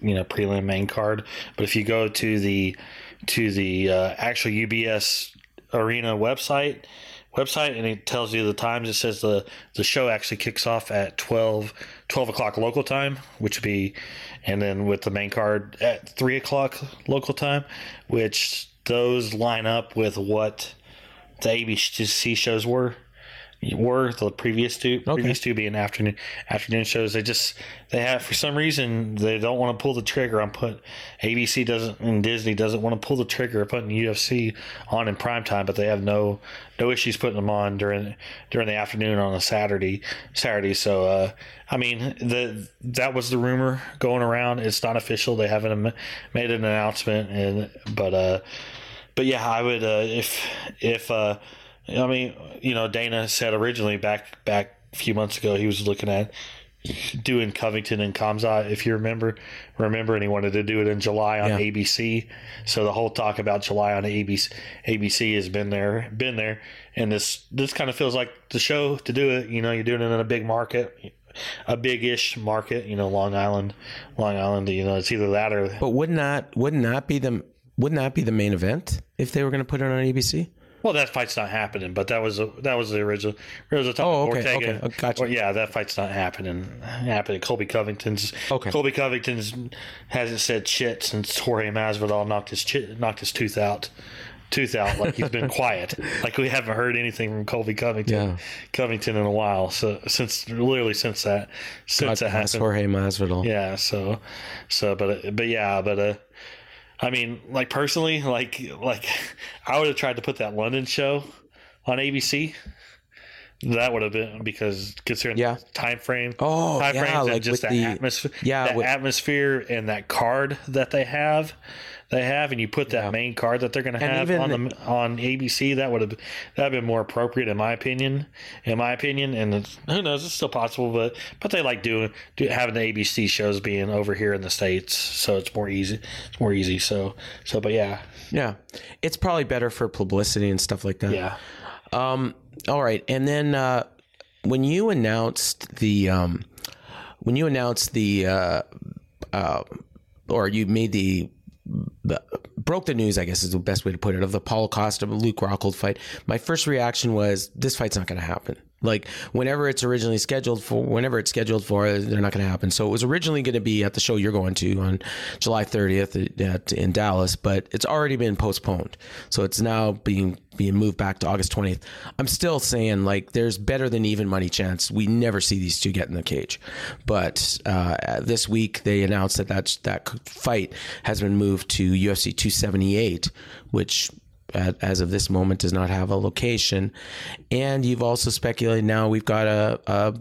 you know prelim main card. But if you go to the to the uh, actual UBS Arena website website and it tells you the times it says the the show actually kicks off at 12 12 o'clock local time which would be and then with the main card at 3 o'clock local time which those line up with what the abc shows were were the previous two previous two being afternoon afternoon shows. They just they have for some reason they don't want to pull the trigger on put abc doesn't and disney doesn't want to pull the trigger putting ufc on in prime time but they have no no issues putting them on during during the afternoon on a saturday saturday. So uh i mean the that was the rumor going around. It's not official. They haven't made an announcement and but uh but yeah i would uh if if uh I mean, you know, Dana said originally back back a few months ago he was looking at doing Covington and Khamzat, if you remember, remember, and he wanted to do it in July on Yeah. ABC. So the whole talk about July on ABC, ABC has been there, been there, and this this kind of feels like the show to do it. You know, you're doing it in a big market, a big-ish market. You know, Long Island, Long Island. You know, it's either that or But wouldn't that wouldn't that be the wouldn't that be the main event if they were going to put it on ABC? Well, that fight's not happening, but that was a, that was the original. A talk Oh, okay, Ortega. okay, gotcha. Well, yeah, that fight's not happening. Happening. Colby Covington's. Okay. Colby Covington's hasn't said shit since Jorge Masvidal knocked his chi- knocked his tooth out. Tooth out, like he's been <laughs> quiet, like we haven't heard anything from Colby Covington, Yeah. Covington in a while. So since literally since that, since God that happened, Jorge Masvidal. yeah. So, so, but, but yeah, but, uh, I mean, like personally, like, like <laughs> I would have tried to put that London show on ABC. That would have been because considering Yeah. the time frame, Oh, time yeah, frames and just that the- atmosphere, yeah, that with- atmosphere and that card that they have, they have, and you put that Yeah. main card that they're going to have even on the on ABC. That would have that been more appropriate in my opinion. In my opinion, and it's, who knows, it's still possible, but but they like doing do, having the ABC shows being over here in the states, so it's more easy. It's more easy. So so, but yeah, Yeah, it's probably better for publicity and stuff like that. yeah. Um. All right, and then uh, when you announced the um, when you announced the uh, uh, or you made the broke the news, I guess is the best way to put it, of the Paulo Costa Luke Rockhold fight. My first reaction was this fight's not going to happen. Like whenever it's originally scheduled for, whenever it's scheduled for, they're not going to happen. So it was originally going to be at the show you're going to on July 30th at, in Dallas, but it's already been postponed. So it's now being being moved back to August 20th. I'm still saying like there's better than even money chance we never see these two get in the cage. But uh, this week they announced that that that fight has been moved to UFC 278, which at, as of this moment does not have a location. And you've also speculated now we've got a, a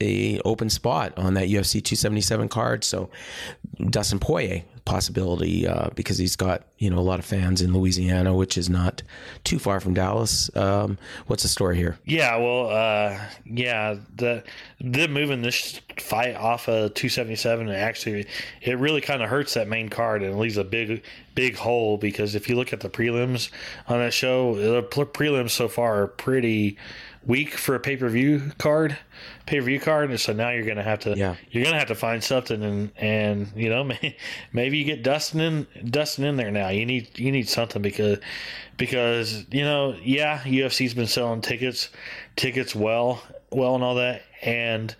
a open spot on that UFC 277 card. So Dustin Poirier possibility uh, because he's got you know a lot of fans in Louisiana, which is not too far from Dallas. Um, what's the story here? Yeah, well, uh, yeah, the them moving this fight off of 277 and actually it really kind of hurts that main card and leaves a big big hole because if you look at the prelims on that show, the prelims so far are pretty week for a pay per view card, pay per view card, and so now you're gonna have to Yeah. you're gonna have to find something and and you know <laughs> maybe you get Dustin in Dustin in there now. You need you need something because because you know yeah UFC's been selling tickets tickets well well and all that and.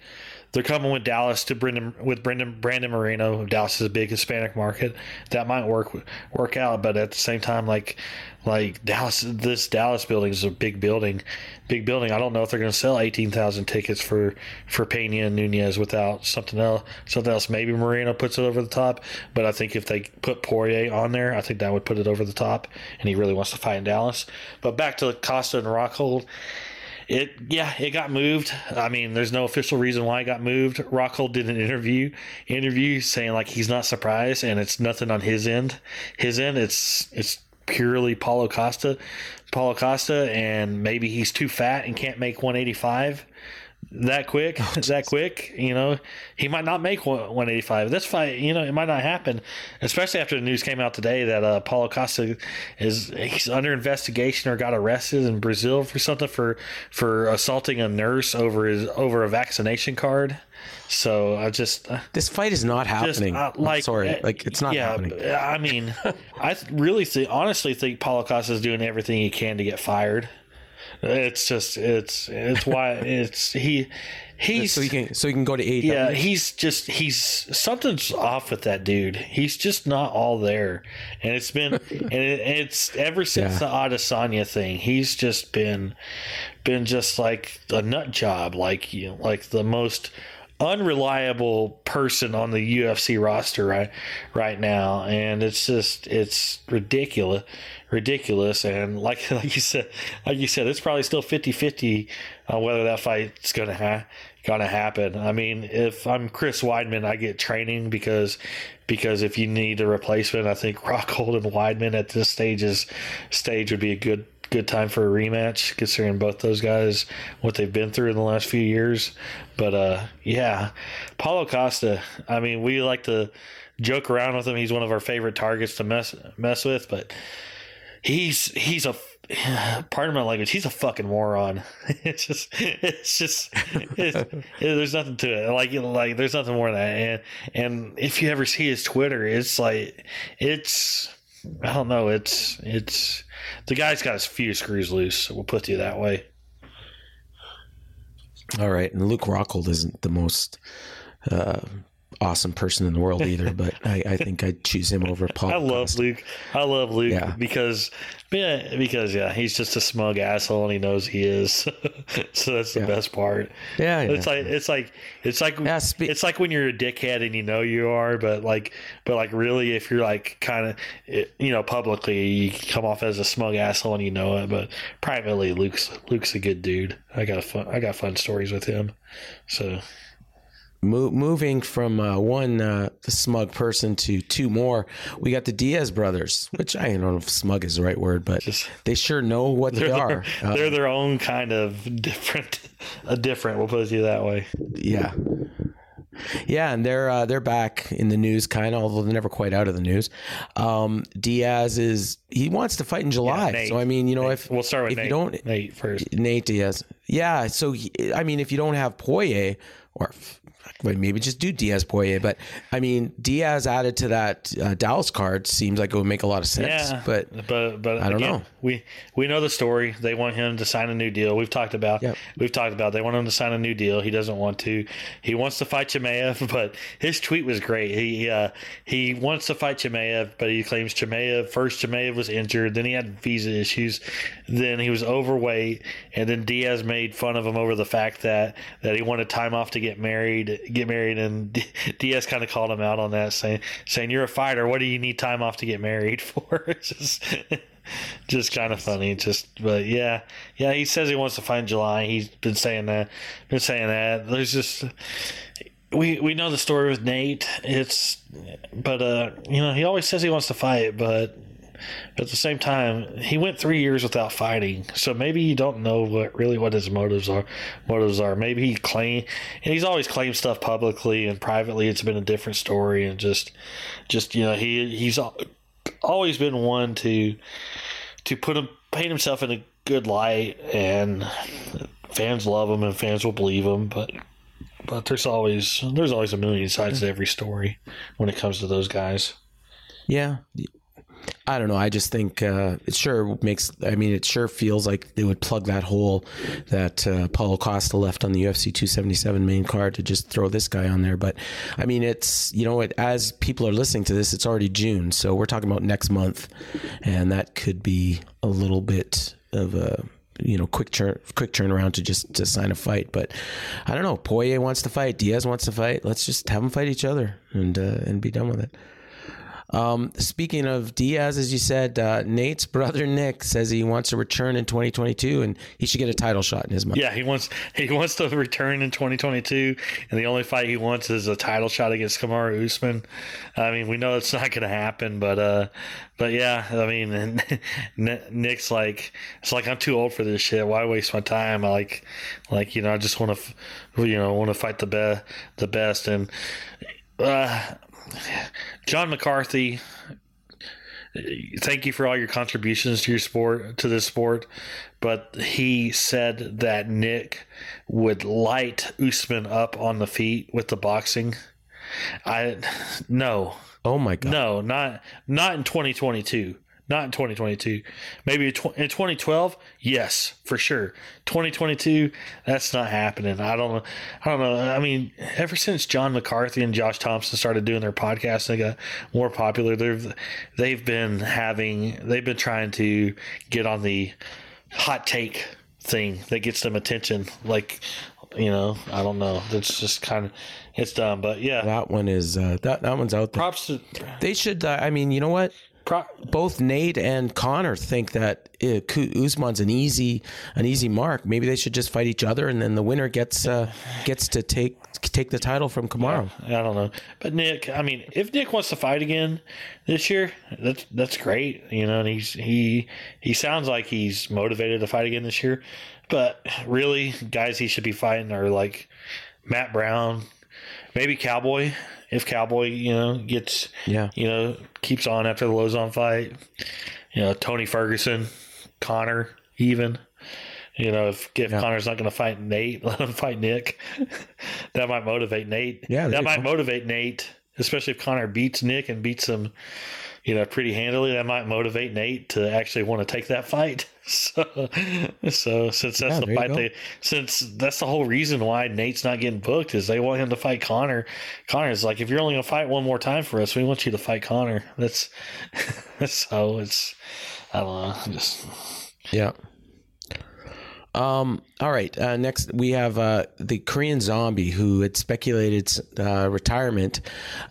They're coming with Dallas to Brendan with Brendan Brandon Moreno. Dallas is a big Hispanic market. That might work work out, but at the same time, like like Dallas, this Dallas building is a big building, big building. I don't know if they're going to sell eighteen thousand tickets for for Pena and Nunes without something else. Something else. Maybe Moreno puts it over the top, but I think if they put Poirier on there, I think that would put it over the top. And he really wants to fight in Dallas. But back to Costa and Rockhold it yeah it got moved i mean there's no official reason why it got moved rockhold did an interview interview saying like he's not surprised and it's nothing on his end his end it's it's purely paulo costa paulo costa and maybe he's too fat and can't make 185 that quick <laughs> that quick you know he might not make 185 this fight you know it might not happen especially after the news came out today that uh paulo costa is he's under investigation or got arrested in brazil for something for for assaulting a nurse over his over a vaccination card so i just uh, This fight is not just, happening. uh, I'm sorry, uh, like it's not yeah, happening. I mean, I really think, honestly, think Paulo Costa is doing everything he can to get fired. It's just, it's, it's why <laughs> it's he, he's So he can so he can go to eight. yeah, he's just he's something's off with that dude. He's just not all there, and it's been <laughs> and it, it's ever since Yeah. the Adesanya thing. He's just been been just like a nut job, like you know, like the most unreliable person on the UFC roster right right now, and it's just it's ridiculous, ridiculous, and like <laughs> like you said, like you said, it's probably still 50-50 on uh, whether that fight's gonna ha- gonna happen. I mean, if I'm Chris Weidman, I get training because because if you need a replacement, I think Rockhold and Weidman at this stage is stage would be a good good time for a rematch considering both those guys what they've been through in the last few years. But uh yeah paulo costa i mean we like to joke around with him. He's one of our favorite targets to mess mess with but he's he's a pardon my language he's a fucking moron. <laughs> It's just it's just it's, there's nothing to it. Like like there's nothing more than that. And and if you ever see his twitter it's like it's i don't know. It's it's the guy's got his few screws loose we'll put it that way. All right, and Luke Rockhold isn't the most uh, awesome person in the world either, but <laughs> I, I think I'd choose him over Paul. I love Costa. Luke. I love Luke Yeah. because yeah, because yeah, he's just a smug asshole and he knows he is. <laughs> so that's the Yeah. best part. Yeah, yeah. It's like it's like it's like spe- it's like when you're a dickhead and you know you are, but like but like really if you're like kind of eh, you know publicly you come off as a smug asshole and you know it, but privately Luke's Luke's a good dude. I got a fun I got fun stories with him. So Mo- moving from uh, one uh, smug person to two more, we got the Diaz brothers, which I don't know if smug is the right word, but Just- they sure know what they are. <laughs> Uh, they're their own kind of different a different, we'll put it that way. yeah, yeah, and they're uh, they're back in the news, kind of, although they're never quite out of the news. Um, Diaz is he wants to fight in July, Nate. so I mean, you know, if We'll start with if Nate. you don't Nate first. Nate Diaz. Yeah. So, he- I mean, if you don't have Poirier, or maybe just do Diaz Poirier. But I mean, Diaz added to that uh, Dallas card seems like it would make a lot of sense. Yeah, but but but I don't again, know. We we know the story. They want him to sign a new deal. We've talked about. Yep. We've talked about. They want him to sign a new deal. He doesn't want to. He wants to fight Chimaev, <laughs> but his tweet was great. He uh, he wants to fight Chimaev, but he claims Chimaev first. Chimaev was injured, then he had visa issues, then he was overweight, and then Diaz made fun of him over the fact that that he wanted time off to get married, get married, and <laughs> Diaz kind of called him out on that, saying saying you're a fighter. What do you need time off to get married <laughs> for? <laughs> It's just just kind of funny. Just but yeah, yeah. He says he wants to fight in July. He's been saying that. Been saying that. There's just we we know the story with Nate. It's but uh you know he always says he wants to fight, but at the same time he went three years without fighting. So maybe you don't know what really what his motives are. Motives are maybe he claim and he's always claimed stuff publicly and privately. It's been a different story and just just you know he he's always been one to to put him paint himself in a good light and fans love him and fans will believe him but but there's always there's always a million sides to every story when it comes to those guys yeah, I don't know. I just think uh, it sure makes. I mean, it sure feels like they would plug that hole that uh, Paulo Costa left on the UFC 277 main card to just throw this guy on there. But I mean, it's you know, it, as people are listening to this, it's already June, so we're talking about next month, and that could be a little bit of a you know quick turn quick turnaround to just to sign a fight but i don't know poirier wants to fight diaz wants to fight let's just have them fight each other and uh, and be done with it um, speaking of Diaz, as you said, uh, Nate's brother Nick says he wants to return in 2022 and he should get a title shot in his mouth. yeah he wants he wants to return in 2022 and the only fight he wants is a title shot against Kamaru Usman. I mean we know it's not going to happen but uh but yeah I mean <laughs> Nick's like it's like I'm too old for this shit. Why waste my time? I like like you know I just want to you know want to fight the best the best. And uh John McCarthy, thank you for all your contributions to your sport, to this sport. But he said that Nick would light Usman up on the feet with the boxing. I no, Oh my god. no, not not in 2022. Not in 2022. Maybe in 2012. Yes, for sure. 2022. That's not happening. I don't know. I don't know. I mean, ever since John McCarthy and Josh Thompson started doing their podcast, they got more popular. They've they've been having. They've been trying to get on the hot take thing that gets them attention. Like, you know, I don't know. It's just kind of it's dumb. But yeah, That one is uh, that that one's out there. props to. They should. Uh, I mean, you know what? Pro- Both Nate and Conor think that uh, Usman's an easy an easy mark. Maybe they should just fight each other, and then the winner gets uh, gets to take take the title from Kamaru. I don't know, but Nick. I mean, if Nick wants to fight again this year, that's that's great. You know, and he's he he sounds like he's motivated to fight again this year. But really, guys, he should be fighting are like Matt Brown, maybe Cowboy. If Cowboy, you know, gets Yeah. you know keeps on after the Lauzon fight, you know, Tony Ferguson, Conor, even. You know, if, if Yeah. Conor's not going to fight Nate, <laughs> let him fight Nick. <laughs> that might motivate Nate. Yeah, that might motivate Nate, especially if Conor beats Nick and beats him, you know, pretty handily. That might motivate Nate to actually want to take that fight. <laughs> So, so since that's Yeah, the fight they, since that's the whole reason why Nate's not getting booked is they want him to fight Conor. Conor's like, if you're only going to fight one more time for us, we want you to fight Conor. <laughs> That's <laughs> so it's, I don't know, just. Yeah. Um. All right. Uh, next, we have uh, the Korean Zombie, who had speculated uh, retirement,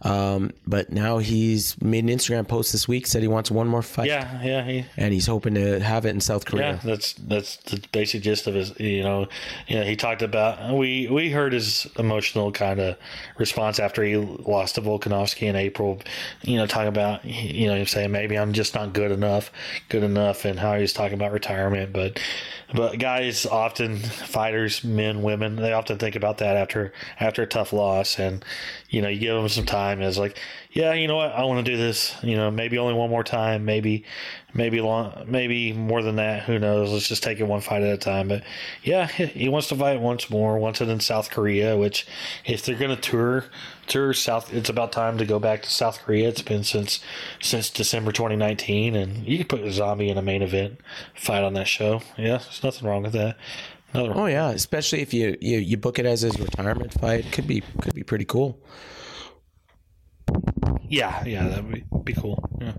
um, but now he's made an Instagram post this week said he wants one more fight, Yeah, yeah, he, and he's hoping to have it in South Korea. Yeah, that's that's the basic gist of his. You know, know, he talked about we we heard his emotional kind of response after he lost to Volkanovski in April. You know, talking about you know saying maybe I'm just not good enough, good enough, and how he was talking about retirement. But but guys often fighters, men, women, they often think about that after after a tough loss, and you know you give them some time. It's like, yeah, you know what, I want to do this. You know, maybe only one more time, maybe maybe long, maybe more than that. Who knows? Let's just take it one fight at a time. But yeah, he wants to fight once more. Once it in South Korea. Which, if they're gonna tour, tour South, it's about time to go back to South Korea. It's been since since December 2019, and you could put a Zombie in a main event fight on that show. Yeah, there's nothing wrong with that. Oh yeah, especially if you, you you book it as his retirement fight, could be could be pretty cool. yeah, yeah, that would be, be cool. Yeah.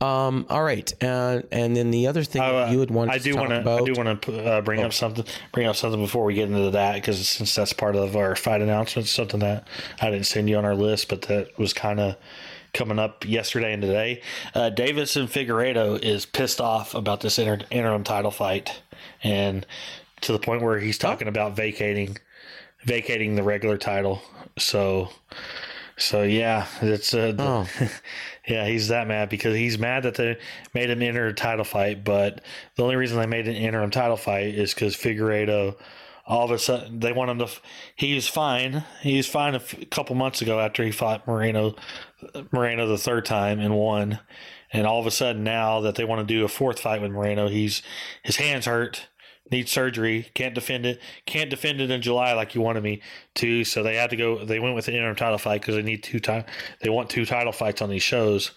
Um, all right, and and then the other thing Uh, you would want I to do want to. about. Oh. I do want to uh, bring up something. Bring up something before we get into that because since that's part of our fight announcements, something that I didn't send you on our list, but that was kind of coming up yesterday and today. Uh, Deiveson Figueiredo is pissed off about this inter- interim title fight, and to the point where he's talking about vacating vacating the regular title. So, so yeah, it's uh, Oh. <laughs> yeah, he's that mad because he's mad that they made him enter a title fight. But the only reason they made an interim title fight is because Figueiredo, all of a sudden, they want him to. He was fine. He was fine a f- couple months ago after he fought Moreno, Moreno the third time and won. And all of a sudden, now that they want to do a fourth fight with Moreno, he's his hands hurt needs surgery, can't defend it, can't defend it in July like you wanted me to. So they had to go. They went with an interim title fight because they need two time. They want two title fights on these shows.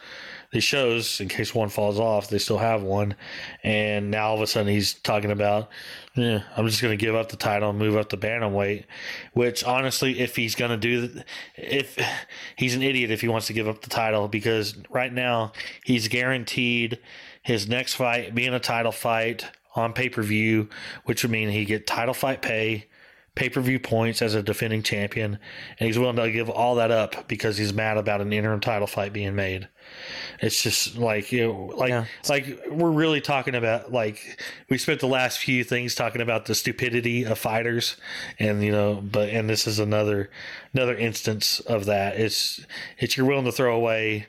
These shows, in case one falls off, they still have one. And now all of a sudden he's talking about, yeah, I'm just going to give up the title and move up the bantamweight. Which honestly, if he's going to do, if <sighs> he's an idiot if he wants to give up the title because right now he's guaranteed his next fight being a title fight on pay per view, which would mean he get title fight pay, pay per view points as a defending champion, and he's willing to give all that up because he's mad about an interim title fight being made. It's just like you know, like Yeah. like we're really talking about like we spent the last few things talking about the stupidity of fighters, and you know, but and this is another another instance of that. It's it's you're willing to throw away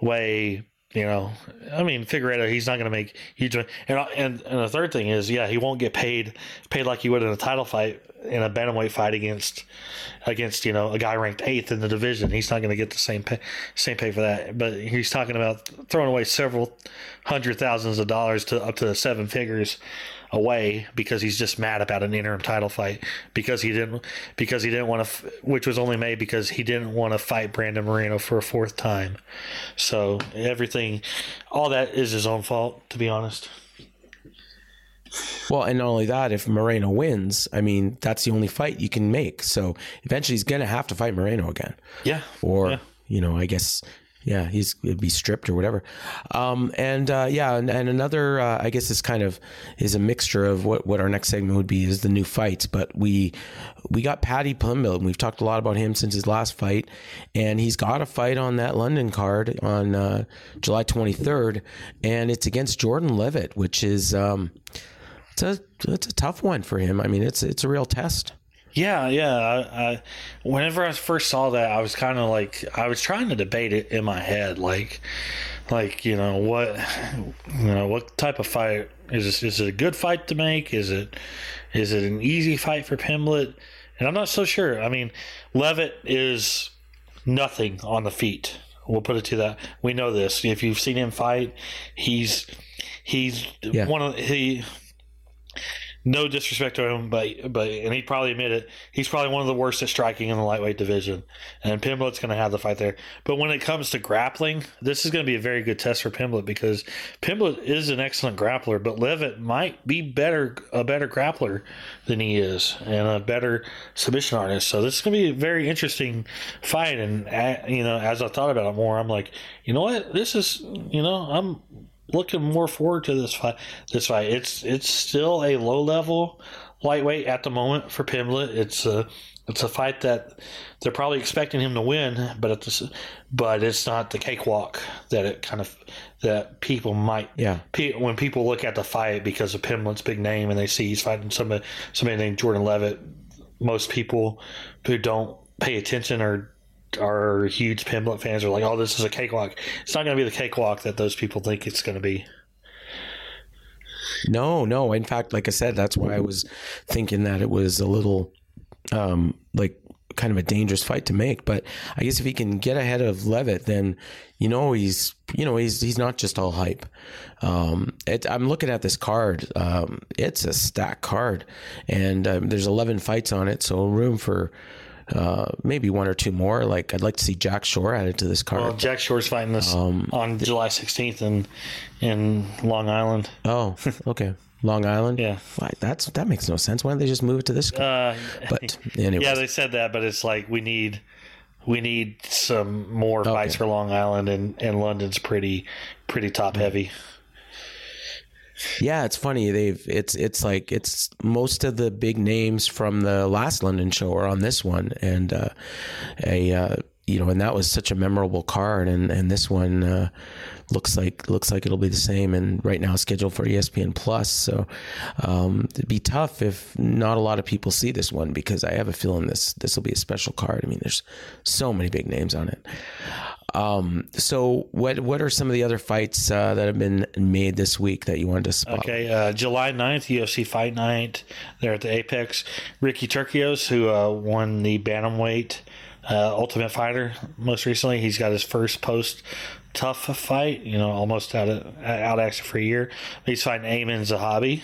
way you know, I mean, Figueiredo, he's not going to make huge. And and and the third thing is, yeah, he won't get paid paid like he would in a title fight in a bantamweight fight against against you know a guy ranked eighth in the division. He's not going to get the same pay same pay for that. But he's talking about throwing away several hundred thousands of dollars to up to seven figures away because he's just mad about an interim title fight because he didn't because he didn't want to which was only made because he didn't want to fight Brandon Moreno for a fourth time. So everything all that is his own fault to be honest. Well, and not only that, if Moreno wins, I mean, that's the only fight you can make. So eventually, he's gonna have to fight Moreno again, Yeah. or Yeah. you know, I guess, yeah, he's be stripped or whatever. Um, and uh, yeah, and, and another, uh, I guess, this kind of is a mixture of what what our next segment would be is the new fights. But we we got Paddy Pimblett, and we've talked a lot about him since his last fight, and he's got a fight on that London card on uh, July 23rd, and it's against Jordan Levitt, which is. Um, it's a it's a tough one for him. I mean, it's it's a real test. Yeah, yeah. I, I whenever I first saw that, I was kind of like I was trying to debate it in my head, like, like you know what, you know what type of fight is this? Is it a good fight to make? Is it is it an easy fight for Pimblett? And I'm not so sure. I mean, Levitt is nothing on the feet. We'll put it to that. We know this. If you've seen him fight, he's he's Yeah. one of he no disrespect to him, but but and he'd probably admit it. He's probably one of the worst at striking in the lightweight division, and Pimblett's going to have the fight there. But when it comes to grappling, this is going to be a very good test for Pimblett because Pimblett is an excellent grappler, but Levitt might be better a better grappler than he is, and a better submission artist. So this is going to be a very interesting fight. And uh, you know, as I thought about it more, I'm like, you know what, this is you know, I'm looking more forward to this fight. This fight, it's it's still a low level lightweight at the moment for Pimblett. It's a it's a fight that they're probably expecting him to win, but at this, but it's not the cakewalk that it kind of that people might. Yeah. Pe- When people look at the fight because of Pimblett's big name and they see he's fighting somebody somebody named Jordan Levitt, most people who don't pay attention or are huge Pimblett fans are like, "Oh, this is a cakewalk." It's not going to be the cakewalk that those people think it's going to be. No, no. In fact, like I said, that's why I was thinking that it was a little um, like kind of a dangerous fight to make. But I guess if he can get ahead of Levitt, then you know he's you know he's he's not just all hype. Um, it, I'm looking at this card. Um, it's a stacked card, and um, there's 11 fights on it, so room for. Uh, maybe one or two more. Like I'd like to see Jack Shore added to this card. Well, Jack Shore's fighting this Um, on July 16th in in Long Island. oh, <laughs> okay. Long Island. Yeah. Why, that's that makes no sense. Why don't they just move it to this? Uh, but <laughs> anyway, yeah, they said that, but it's like we need we need some more fights for Long Island, and and London's pretty pretty top heavy. Yeah, it's funny. They've it's it's like it's most of the big names from the last London show are on this one, and uh, a uh, you know, and that was such a memorable card, and and this one uh, looks like looks like it'll be the same, and right now scheduled for ESPN Plus. So um, it'd be tough if not a lot of people see this one because I have a feeling this this will be a special card. I mean, there's so many big names on it. Um, so what what are some of the other fights uh, that have been made this week that you wanted to spot? Okay, uh, July 9th, UFC Fight Night there at the Apex. Ricky Turcios, who uh, won the Bantamweight uh, Ultimate Fighter most recently, he's got his first post TUF fight, you know, almost out of out action for a year. He's fighting Aiemann Zahabi.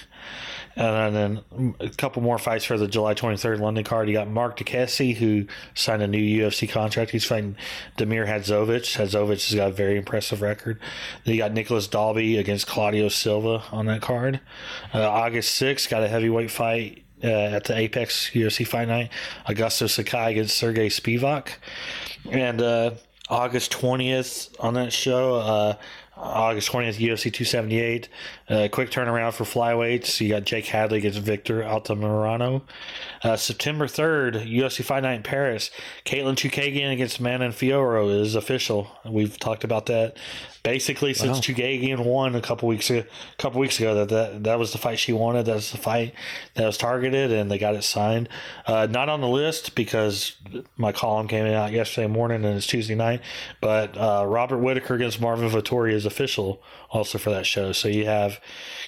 And then a couple more fights for the July 23rd London card. You got Marc Diakiese, who signed a new UFC contract. He's fighting Demir Hadzovic. Hadzovic has got a very impressive record. Then you got Nicolas Dalby against Claudio Silva on that card. Uh, August 6th, got a heavyweight fight uh, at the Apex UFC Fight Night. Augusto Sakai against Sergey Spivak. And uh, August 20th on that show, uh, August 20th, UFC 278. Uh, quick turnaround for flyweights. You got Jake Hadley against Victor Altamirano. Uh, September 3rd, UFC Fight Night in Paris. Katlyn Chookagian against Manon Fiorot is official. We've talked about that basically since Wow. Chookagian won a couple weeks ago. A couple weeks ago, that, that that was the fight she wanted. That was the fight that was targeted, and they got it signed. Uh, not on the list because my column came out yesterday morning and it's Tuesday night. But uh, Robert Whitaker against Marvin Vettori is official also for that show. So you have,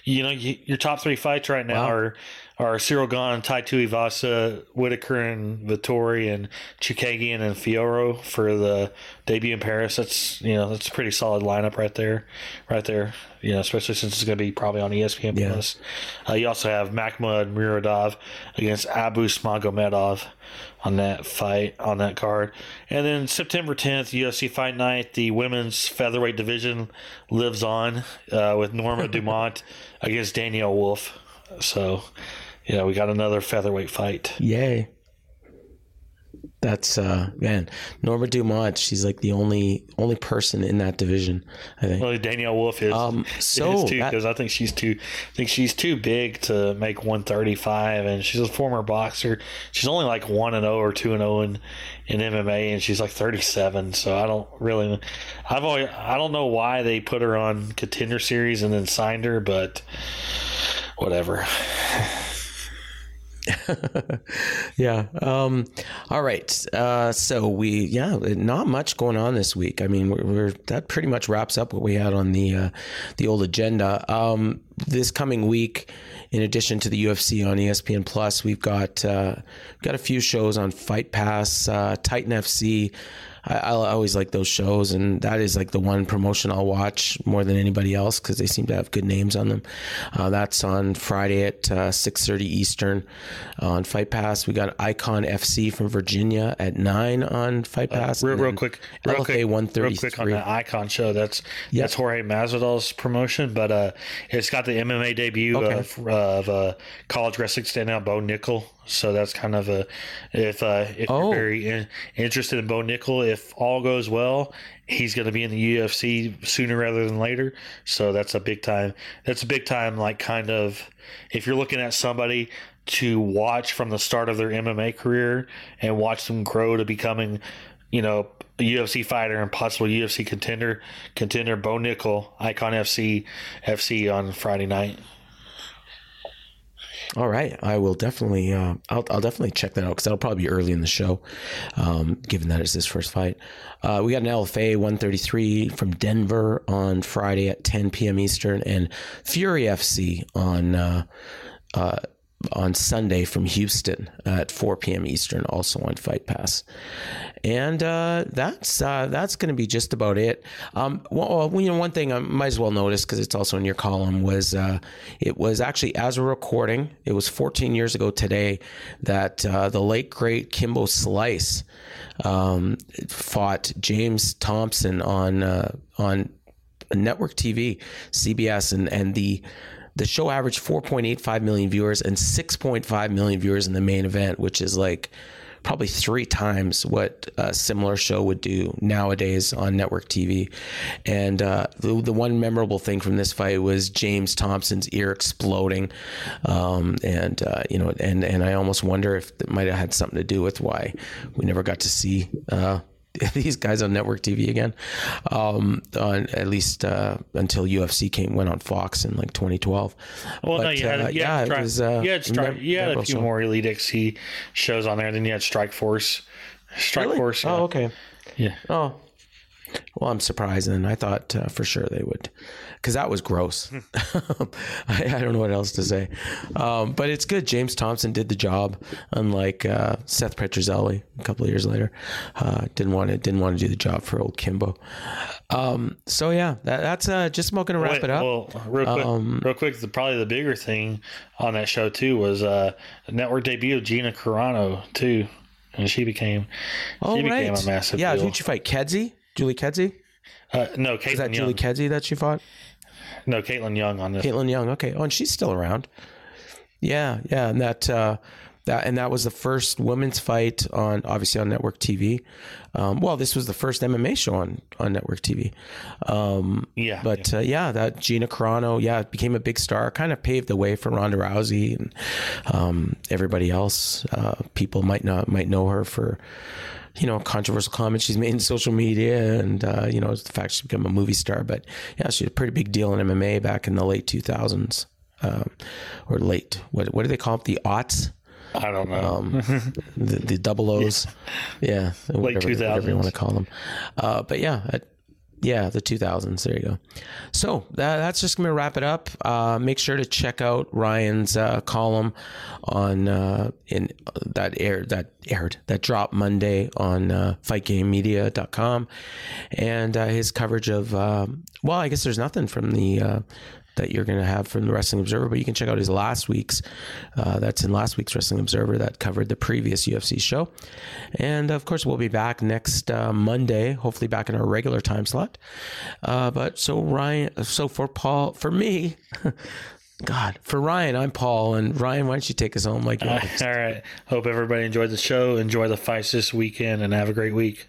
you know, you, your top three fights right now Wow. are are Ciryl Gane, Tai Tuivasa, Whitaker and Vettori, and Chookagian and Fiorot for the debut in Paris. That's you know that's a pretty solid lineup right there, right there. You know, especially since it's going to be probably on ESPN Yeah. Plus. Uh, you also have Makhmud Muradov against Abus Magomedov on that fight on that card, and then September 10th, UFC Fight Night, the women's featherweight division lives on uh, with Norma <laughs> Dumont against Danyelle Wolf. So, yeah, we got another featherweight fight. Yay. That's uh man, Norma Dumont, she's like the only only person in that division, I think. Well, Danyelle Wolf is Um, <laughs> so too because I think she's too I think she's too big to make 135 and she's a former boxer. She's only like 1 and 0 or 2 and 0 in in MMA and she's like 37, so I don't really I've always I don't know why they put her on contender series and then signed her, but whatever. <laughs> <laughs> yeah. Um, all right. Uh, so we, yeah, not much going on this week. I mean, we're, we're that pretty much wraps up what we had on the uh, the old agenda. Um, this coming week, in addition to the UFC on ESPN Plus, we've got uh, got a few shows on Fight Pass, uh, Titan FC. I, I always like those shows, and that is like the one promotion I'll watch more than anybody else because they seem to have good names on them. Uh, that's on Friday at uh, six thirty Eastern on Fight Pass. We got Icon FC from Virginia at nine on Fight Pass. Uh, Real, real quick, real LFA quick, one real quick on that Icon show. That's Yeah. that's Jorge Masvidal's promotion, but uh, it's got the MMA debut Okay. of, of uh, college wrestling standout Bo Nickal. So that's kind of a if uh, if Oh. you're very in, interested in Bo Nickal, if all goes well, he's going to be in the UFC sooner rather than later. So that's a big time. That's a big time. Like kind of if you're looking at somebody to watch from the start of their MMA career and watch them grow to becoming, you know, a UFC fighter and possible UFC contender, contender Bo Nickal, Icon FC, FC on Friday night. All right, I will definitely. Uh, I'll, I'll definitely check that out because that'll probably be early in the show, um, given that it's his first fight. Uh, we got an LFA 133 from Denver on Friday at 10 p.m. Eastern, and Fury FC on uh, uh, on Sunday from Houston at 4 p.m. Eastern, also on Fight Pass. And uh, that's uh, that's going to be just about it. Um, well, you know, one thing I might as well notice because it's also in your column was uh, it was actually as we're recording, it was 14 years ago today that uh, the late great Kimbo Slice um, fought James Thompson on uh, on network TV, CBS, and and the the show averaged 4.85 million viewers and 6.5 million viewers in the main event, which is like probably three times what a similar show would do nowadays on network TV. And uh, the, the one memorable thing from this fight was James Thompson's ear exploding, um, and uh, you know, and and I almost wonder if it might have had something to do with why we never got to see. Uh, <laughs> these guys on network TV again, um, on at least uh, until UFC came went on Fox in like 2012. Well, But, no, you had, uh, you yeah, had, it was, uh, you had, Stri- you had a few more Elite XC shows on there. Then you had Strike Force. Strike Really? Force. yeah. Oh, okay. Yeah. Oh, well, I'm surprised, and I thought uh, for sure they would, because that was gross. Hmm. <laughs> I, I don't know what else to say, um, but it's good. James Thompson did the job, unlike uh, Seth Petruzelli a couple of years later. Uh, didn't want to didn't want to do the job for old Kimbo. Um, so yeah, that, that's uh, just about gonna wrap Wait, it up. Well, real quick, Um, real quick. The, probably the bigger thing on that show too was uh, the network debut of Gina Carano too, and she became oh she right, became a massive yeah. deal. Who'd you fight? Kedzie, Julie Kedzie. Uh, no, Is Caitlin that Young. Julie Kedzie that she fought? no, Kaitlin Young on this. Kaitlin Young. Okay. Oh, and she's still around. Yeah, yeah, and that uh, that and that was the first women's fight on obviously on network TV. Um, well, this was the first MMA show on on network TV. Um, Yeah, but Uh, yeah, that Gina Carano, yeah, became a big star. Kind of paved the way for Ronda Rousey and um, everybody else. Uh, people might not might know her for you know, controversial comments she's made in social media and, uh, you know, the fact she's become a movie star. But yeah, she's a pretty big deal in MMA back in the late 2000s um, or late, what, what do they call it? The aughts? I don't know. Um, <laughs> the, the double O's. Yeah. whatever, whatever you want to call them. Uh, but yeah, yeah, the 2000s. There you go. So that, that's just going to wrap it up. Uh, make sure to check out Ryan's uh, column on uh, in that aired that aired that dropped Monday on uh, FightGameMedia.com, and uh, his coverage of um, well, I guess there's nothing from the. Uh, that you're going to have from the Wrestling Observer, but you can check out his last week's. Uh, that's in last week's Wrestling Observer that covered the previous UFC show. And of course, we'll be back next uh, Monday, hopefully back in our regular time slot. Uh, but so Ryan, so for Paul, for me, <laughs> God, for Ryan, I'm Paul, and Ryan, why don't you take us home like you All always right. Hope everybody enjoyed the show. Enjoy the fights this weekend, and have a great week.